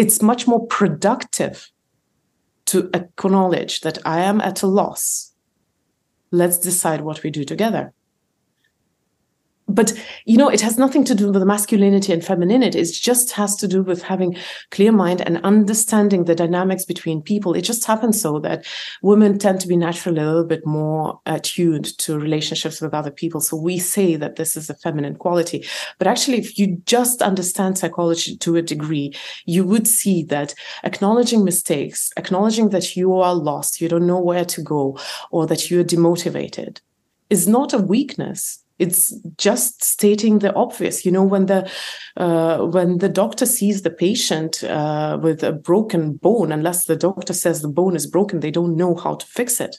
it's much more productive to acknowledge that I am at a loss. Let's decide what we do together but you know it has nothing to do with masculinity and femininity. It just has to do with having clear mind and understanding the dynamics between people. It just happens so that women tend to be naturally a little bit more attuned to relationships with other people. So we say that this is a feminine quality. But actually if you just understand psychology to a degree you would see that acknowledging mistakes acknowledging that you are lost you don't know where to go or that you're demotivated is not a weakness it's just stating the obvious. You know when the uh, when the doctor sees the patient uh, with a broken bone unless the doctor says the bone is broken they don't know how to fix it.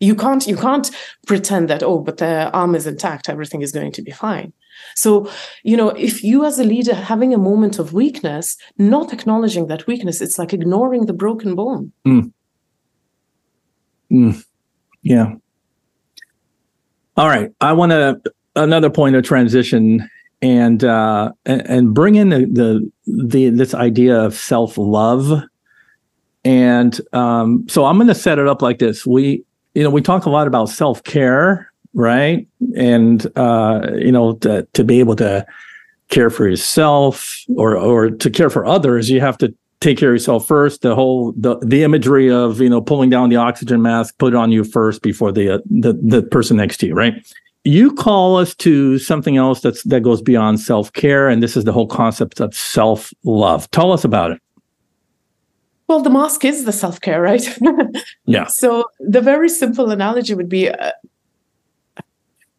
You can't you can't pretend that oh but the arm is intact everything is going to be fine. So you know if you as a leader having a moment of weakness not acknowledging that weakness it's like ignoring the broken bone. Mm. Mm. yeah all right. I want to another point of transition and uh, and bring in the, the, the this idea of self love. And um, so I'm going to set it up like this. We you know we talk a lot about self care, right? And uh, you know to, to be able to care for yourself or or to care for others, you have to take care of yourself first. The whole the the imagery of you know pulling down the oxygen mask, put it on you first before the uh, the the person next to you, right? You call us to something else that's that goes beyond self care, and this is the whole concept of self love. Tell us about it. Well, the mask is the self care, right? yeah. So the very simple analogy would be. Uh,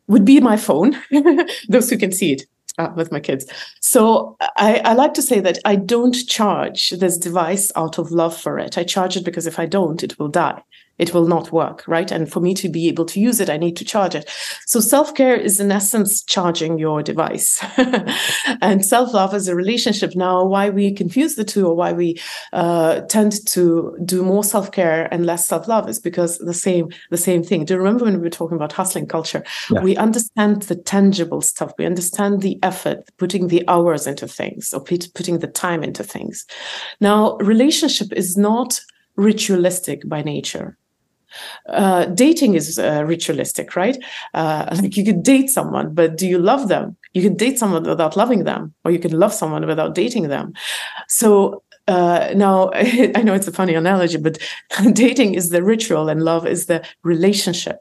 would be my phone, those who can see it uh, with my kids. So I, I, like to say that I don't charge this device out of love for it. I charge it because if I don't, it will die it will not work, right? And for me to be able to use it, I need to charge it. So self care is in essence charging your device. and self love is a relationship. Now, why we confuse the two or why we uh, tend to do more self care and less self love is because the same the same thing. Do you remember when we were talking about hustling culture? Yeah. We understand the tangible stuff. We understand the effort, putting the hours into things or putting the time into things. Now, relationship is not ritualistic by nature. Uh, dating is uh, ritualistic, right? Uh, like you could date someone, but do you love them? You can date someone without loving them, or you can love someone without dating them. So uh, now I know it's a funny analogy, but dating is the ritual and love is the relationship.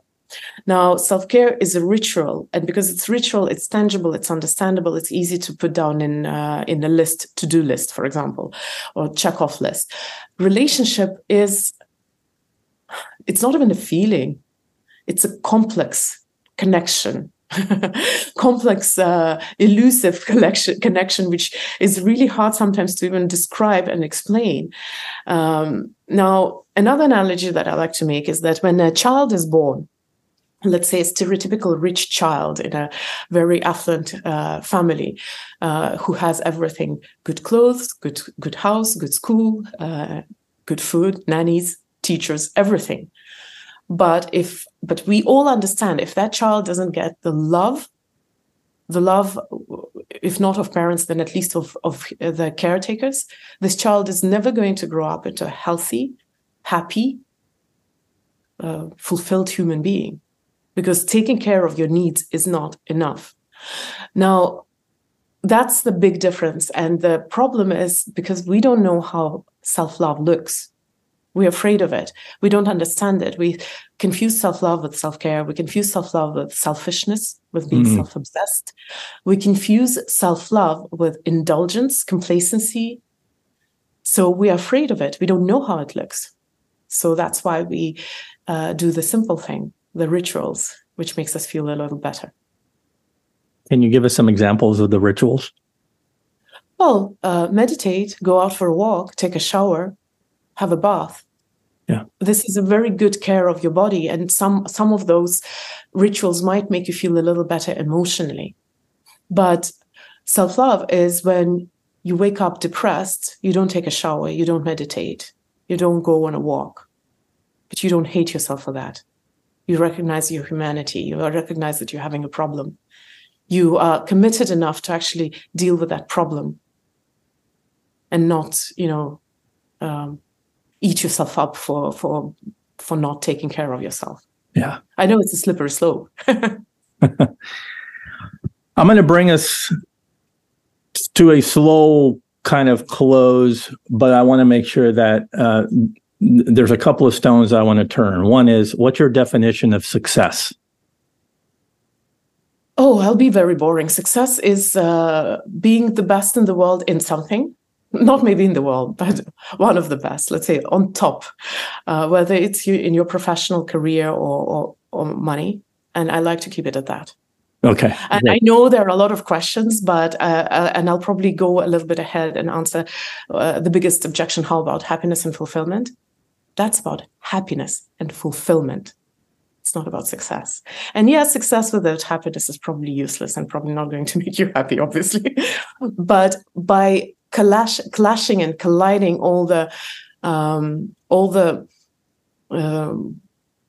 Now, self care is a ritual, and because it's ritual, it's tangible, it's understandable, it's easy to put down in uh, in a list, to do list, for example, or check off list. Relationship is it's not even a feeling; it's a complex connection complex, uh, elusive connection, connection, which is really hard sometimes to even describe and explain. Um, now, another analogy that I like to make is that when a child is born, let's say a stereotypical rich child in a very affluent uh, family uh, who has everything good clothes good good house good school uh, good food nannies teachers everything but if but we all understand if that child doesn't get the love the love if not of parents then at least of, of the caretakers this child is never going to grow up into a healthy happy uh, fulfilled human being because taking care of your needs is not enough. Now, that's the big difference. And the problem is because we don't know how self love looks. We're afraid of it. We don't understand it. We confuse self love with self care. We confuse self love with selfishness, with being mm. self obsessed. We confuse self love with indulgence, complacency. So we are afraid of it. We don't know how it looks. So that's why we uh, do the simple thing the rituals, which makes us feel a little better. Can you give us some examples of the rituals? Well, uh, meditate, go out for a walk, take a shower, have a bath. Yeah. This is a very good care of your body, and some some of those rituals might make you feel a little better emotionally. But self love is when you wake up depressed, you don't take a shower, you don't meditate, you don't go on a walk, but you don't hate yourself for that you recognize your humanity you recognize that you're having a problem you are committed enough to actually deal with that problem and not you know um, eat yourself up for for for not taking care of yourself yeah i know it's a slippery slope i'm going to bring us to a slow kind of close but i want to make sure that uh, there's a couple of stones I want to turn. One is what's your definition of success? Oh, I'll be very boring. Success is uh, being the best in the world in something, not maybe in the world, but one of the best, let's say on top, uh, whether it's you in your professional career or, or, or money. And I like to keep it at that. Okay. And I know there are a lot of questions, but uh, uh, and I'll probably go a little bit ahead and answer uh, the biggest objection. How about happiness and fulfillment? That's about happiness and fulfillment. It's not about success. And yes, success without happiness is probably useless and probably not going to make you happy, obviously. but by clash, clashing and colliding all the um, all the um,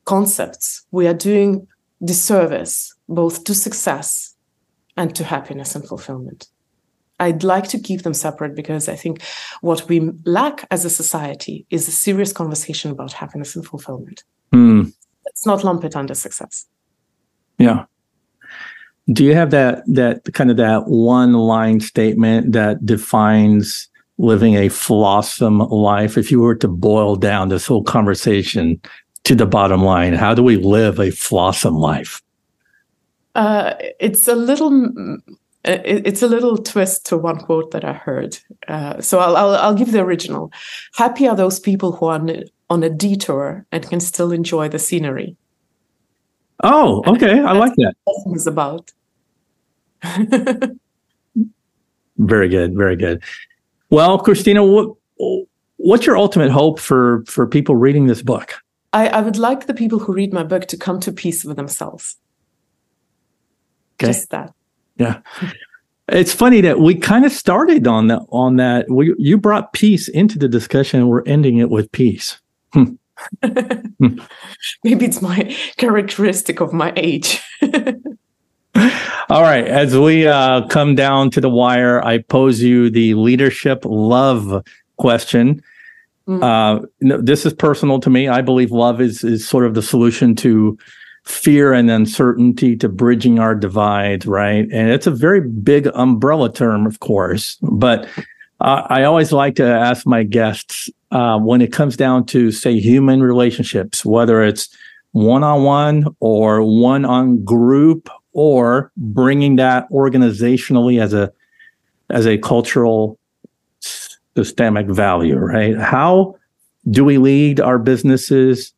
concepts, we are doing disservice both to success and to happiness and fulfillment. I'd like to keep them separate because I think what we lack as a society is a serious conversation about happiness and fulfillment. Mm. Let's not lump it under success. Yeah. Do you have that that kind of that one line statement that defines living a flawsome life? If you were to boil down this whole conversation to the bottom line, how do we live a flawsome life? Uh, it's a little it's a little twist to one quote that I heard. Uh, so I'll, I'll, I'll give the original. Happy are those people who are on a, on a detour and can still enjoy the scenery. Oh, okay, I like that. Is about. very good, very good. Well, Kristina, what what's your ultimate hope for for people reading this book? I, I would like the people who read my book to come to peace with themselves. Okay. Just that. Yeah. It's funny that we kind of started on that on that. We you brought peace into the discussion. And we're ending it with peace. Hmm. Maybe it's my characteristic of my age. All right. As we uh, come down to the wire, I pose you the leadership love question. Mm. Uh, this is personal to me. I believe love is is sort of the solution to fear and uncertainty to bridging our divide, right? And it's a very big umbrella term, of course, but Uh, I always like to ask my guests uh, when it comes down to, say, human relationships, whether it's one on one or one on group or bringing that organizationally as a as a cultural systemic value right how do we lead our businesses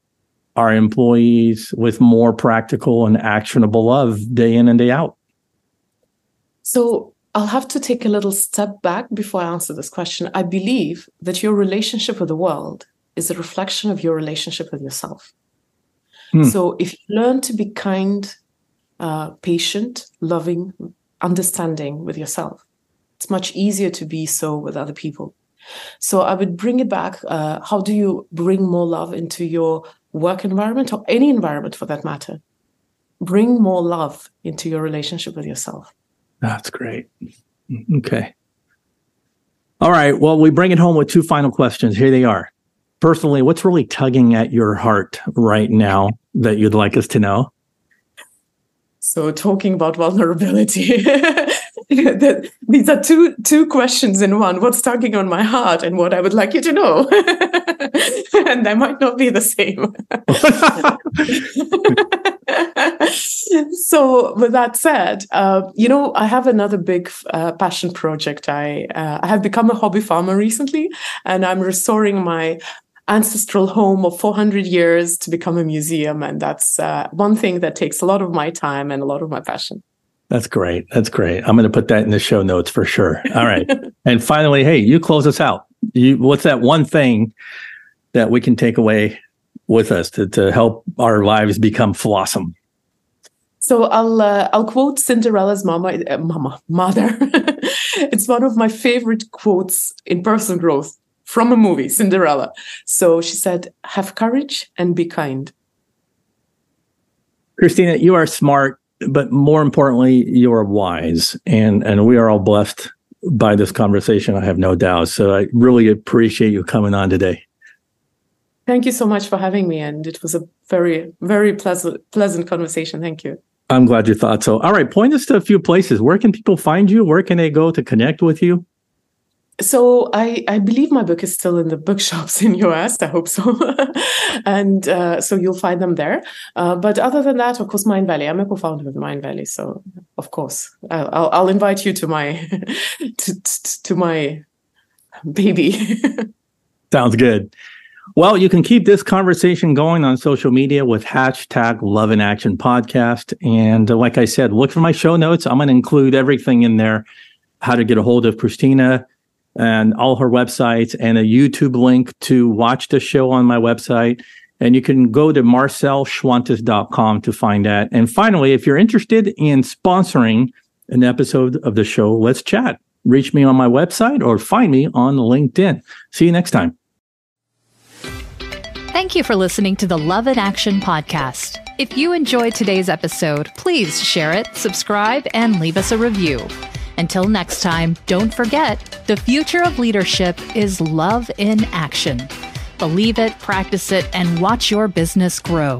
our employees with more practical and actionable love day in and day out so I'll have to take a little step back before I answer this question. I believe that your relationship with the world is a reflection of your relationship with yourself. Hmm. So if you learn to be kind, uh, patient, loving, understanding with yourself, it's much easier to be so with other people. So I would bring it back. Uh, how do you bring more love into your work environment or any environment for that matter? Bring more love into your relationship with yourself. That's great. Okay. All right. Well, we bring it home with two final questions. Here they are. Personally, what's really tugging at your heart right now that you'd like us to know? So, talking about vulnerability, these are two two questions in one. What's tugging on my heart, and what I would like you to know, and they might not be the same. so, with that said, uh, you know, I have another big uh, passion project. I uh, I have become a hobby farmer recently, and I'm restoring my ancestral home of 400 years to become a museum. And that's uh, one thing that takes a lot of my time and a lot of my passion. That's great. That's great. I'm going to put that in the show notes for sure. All right. and finally, hey, you close us out. You, what's that one thing that we can take away with us to, to help our lives become flawsome? So I'll uh, I'll quote Cinderella's mama, uh, mama mother. it's one of my favorite quotes in personal growth from a movie, Cinderella. So she said, have courage and be kind. Kristina, you are smart, but more importantly, you are wise. And, and we are all blessed by this conversation, I have no doubt. So I really appreciate you coming on today. Thank you so much for having me. And it was a very, very pleasant, pleasant conversation. Thank you. I'm glad you thought so. All right, point us to a few places. Where can people find you? Where can they go to connect with you? So I, I believe my book is still in the bookshops in US. I hope so, and uh, so you'll find them there. Uh, but other than that, of course, Mindvalley. I'm a co-founder of Mindvalley, so of course, I'll, I'll invite you to my to, to, to my baby. Sounds good. Well, you can keep this conversation going on social media with hashtag Love in Action Podcast. And uh, like I said, look for my show notes. I'm going to include everything in there how to get a hold of Kristina, and all her websites and a YouTube link to watch the show on my website. And you can go to marcelschwantes.com to find that. And finally, if you're interested in sponsoring an episode of the show, let's chat. Reach me on my website or find me on LinkedIn. See you next time. Thank you for listening to the Love in Action podcast. If you enjoyed today's episode, please share it, subscribe, and leave us a review. Until next time, don't forget the future of leadership is love in action. Believe it, practice it, and watch your business grow.